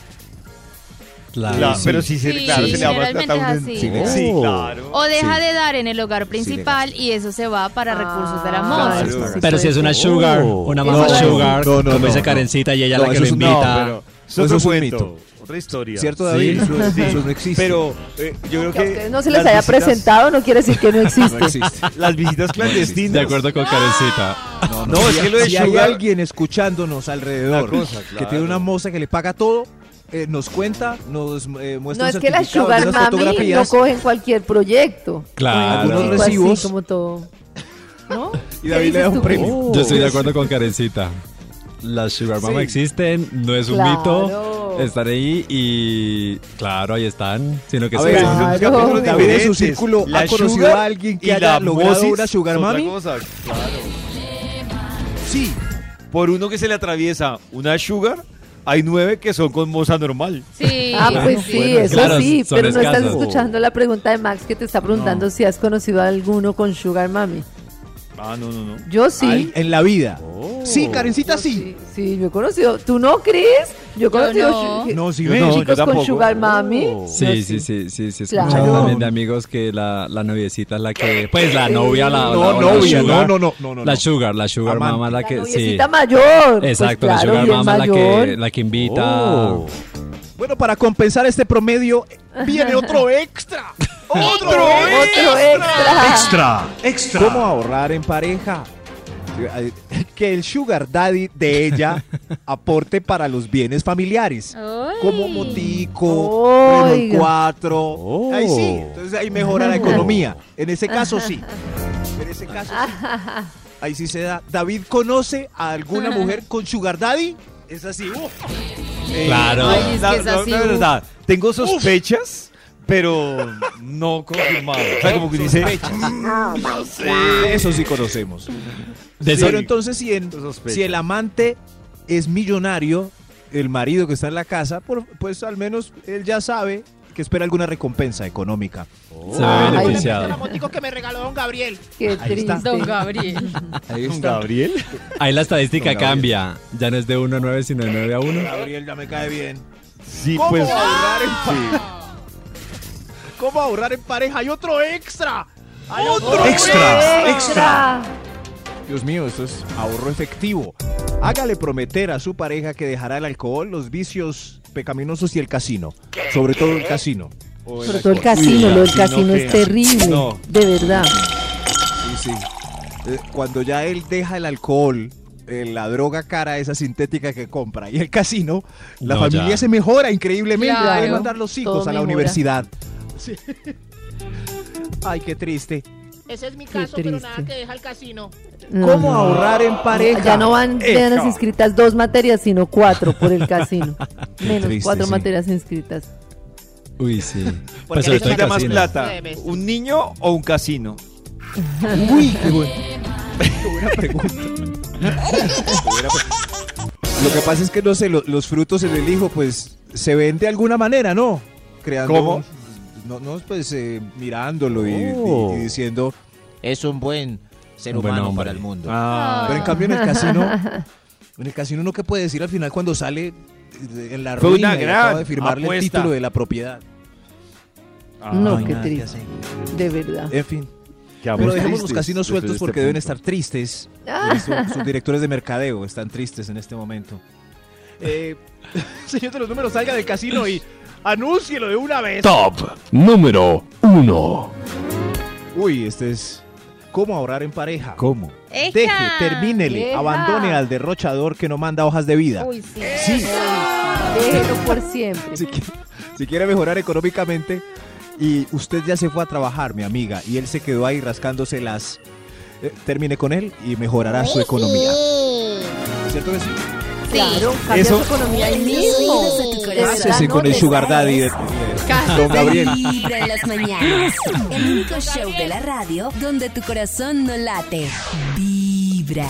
J: Claro.
B: Claro, pero sí, se-
C: Sí,
B: claro, se le va a un-. Sí, sí, claro.
C: O deja
D: Sí.
C: de dar en el hogar principal y eso se va para recursos de la
G: Ah,
C: moza.
B: Claro.
J: Pero si es una sugar,
D: Oh.
J: una mamá
G: no,
J: sugar,
D: no, no,
J: como dice
D: no,
J: Karencita y ella
D: No,
J: la que lo
D: es un-
B: No,
J: invita.
B: pero es
D: Eso
B: otro
D: es un
B: cuento,
D: mito.
B: otra historia.
D: ¿Cierto, David?
J: Sí.
D: Eso,
B: Sí.
D: eso no existe.
B: Pero eh, yo creo
G: Que a
B: que
G: ustedes no se les haya
B: visitas-
G: presentado, no quiere decir que no existe.
D: no existe.
B: Las visitas clandestinas.
J: De acuerdo con Karencita.
D: No,
B: No, es
D: Si-
B: que lo de
D: si hay
B: sugar-
D: alguien escuchándonos alrededor
B: cosa,
D: que
B: claro.
D: tiene una moza que le paga todo, eh, nos cuenta, nos eh, muestra
G: No
D: un
G: es que las sugar mami no cogen cualquier proyecto.
J: Claro. Algunos
G: algo así
D: recibos.
G: como todo. ¿No?
D: y
G: ¿Qué
D: David le da un premio.
J: Yo estoy de acuerdo con Karencita. Las sugar mama
D: Sí.
J: existen, no es un
G: Claro.
J: mito. Están ahí y claro, ahí están. Sino que
D: A
J: se-
D: ver,
B: Son
G: Claro.
B: capítulos
D: David en su círculo
B: La
D: ha conocido a alguien que haya
B: la
D: logrado una sugar mami.
B: cosa, Claro.
D: Sí.
B: Por uno que se le atraviesa una sugar, hay nueve que son con moza normal.
C: Sí.
G: Ah, pues sí,
D: bueno,
G: eso
J: claro,
G: sí, pero no estás escuchando la pregunta de Max que te está preguntando
D: No.
G: si has conocido a alguno con Sugar Mami.
B: Ah, no, no, no.
G: Yo sí.
D: En la vida.
B: Oh.
D: Sí, Karencita,
G: Yo
D: sí.
G: Sí, yo he conocido. ¿Tú no crees? Yo he conocido
C: no.
D: No, sí
B: Yo no, yo
G: con. Sugar Mami.
J: Sí,
G: Yo
J: sí, sí, sí, sí,
G: Claro.
J: escuchado también de amigos que la, la noviecita es la que, pues la novia, la,
D: No,
J: la- la
D: novia,
J: sugar,
D: no, no, no, no,
J: la
D: no.
J: sugar, la sugar
D: Amante.
J: mama la
G: La
J: que, sí,
G: noviecita mayor.
J: exacto,
G: Pues
J: la
G: claro,
J: sugar
G: bien
J: mama la
G: mayor.
J: que, la que invita,
B: Oh.
D: Bueno, para compensar este promedio, viene otro extra. ¡Otro
G: Otro extra.
H: Extra, extra.
D: ¿Cómo ahorrar en pareja? Que el sugar daddy de ella aporte para los bienes familiares.
C: Ay.
D: Como motico, Renault
G: Oiga.
D: 4. Ahí sí, entonces ahí mejora la economía. En ese caso sí. En ese caso sí. Ahí sí se da. ¿David conoce a alguna mujer con sugar daddy? Es así. uf.
B: Eh,
J: Claro.
B: Ay,
G: es que es así,
B: verdad, tengo sospechas, pero no confirmadas. O sea, como que dice,
D: No sé. Eso sí conocemos.
J: De
D: Pero entonces, si, en- si el amante es millonario, el marido que está en la casa, por- pues al menos él ya sabe que espera alguna recompensa económica.
J: Se ve beneficiado.
I: La motico que me regaló don Gabriel.
G: Qué
D: Ahí está.
G: triste.
C: Don Gabriel.
D: Ahí
B: ¿Don
D: está.
B: Gabriel?
J: Ahí la estadística
D: Don
J: cambia. Ya no es de 1 a 9, sino de 9 a 1.
D: Gabriel ya me cae bien.
B: Sí,
D: ¿Cómo
B: pues.
D: en
B: sí.
I: ¿Cómo ahorrar en pareja? ¡Hay otro extra! ¡Hay
D: ¡Otro extra! ¡Extra!
G: Extra.
D: Dios mío, esto es ahorro efectivo. Hágale prometer a su pareja que dejará el alcohol, los vicios pecaminosos y el casino. Sobre todo el casino.
G: Sobre todo el casino,
D: Uy,
G: lo del
D: casino
G: es terrible.
D: No,
G: De verdad.
D: sí, sí. Eh, Cuando ya él deja el alcohol, eh, la droga cara, esa sintética que compra, y el casino, la
J: No,
D: familia
J: ya.
D: se mejora increíblemente.
C: Claro.
D: Puede mandar los hijos a la
G: mejora.
D: universidad. Sí. Ay, qué triste.
I: Ese es mi caso, pero nada que deja el casino.
D: ¿Cómo
G: No.
D: ahorrar en pareja?
G: Ya no van apenas inscritas dos materias, sino cuatro por el casino. Menos
D: triste,
G: cuatro
D: sí.
G: materias inscritas.
J: Uy, sí.
B: Pues
J: Pues sobre todo
B: ¿Qué
J: el
B: da más plata? ¿Un niño o un casino?
D: Uy, qué, buen- qué buena pregunta. Lo que pasa es que no sé, lo- los frutos en el hijo, pues se ven de alguna manera, ¿no? Creando.
B: ¿Cómo?
D: No, no pues eh, mirándolo y,
B: Oh.
D: y- y diciendo.
I: Es un buen ser
J: Un
I: humano para el mundo.
B: Ah.
D: Pero en cambio en el casino, en el casino uno que puede decir al final cuando sale en la
B: Fue
D: ruina
B: una
D: y
B: gran
D: acaba de firmarle el título de la propiedad.
G: no,
D: hay
G: qué triste. De verdad.
D: En fin. Pero dejemos los casinos sueltos
B: este
D: porque deben estar tristes.
G: Ah.
D: Sus, sus directores de mercadeo están tristes en este momento.
I: Eh, señor de los números, salga del casino y anúncielo de una vez.
K: Top número 1.
D: Uy, este es cómo ahorrar en pareja.
B: ¿Cómo?
D: Deje,
C: ¡Eja!
D: termínele,
G: Deja.
D: abandone al derrochador que no manda hojas de vida.
C: Uy, sí.
D: Sí,
G: Déjelo por siempre.
D: si quiere mejorar económicamente y usted ya se fue a trabajar, mi amiga, y él se quedó ahí rascándose las... eh, termine con él y mejorará su economía. ¿Cierto que sí?
G: Claro, cambia
D: Eso-
G: su economía ahí mismo.
D: Con el sugar daddy de, de don Gabriel.
A: Vibra en las mañanas. El único show de la radio donde tu corazón no late. Vibra.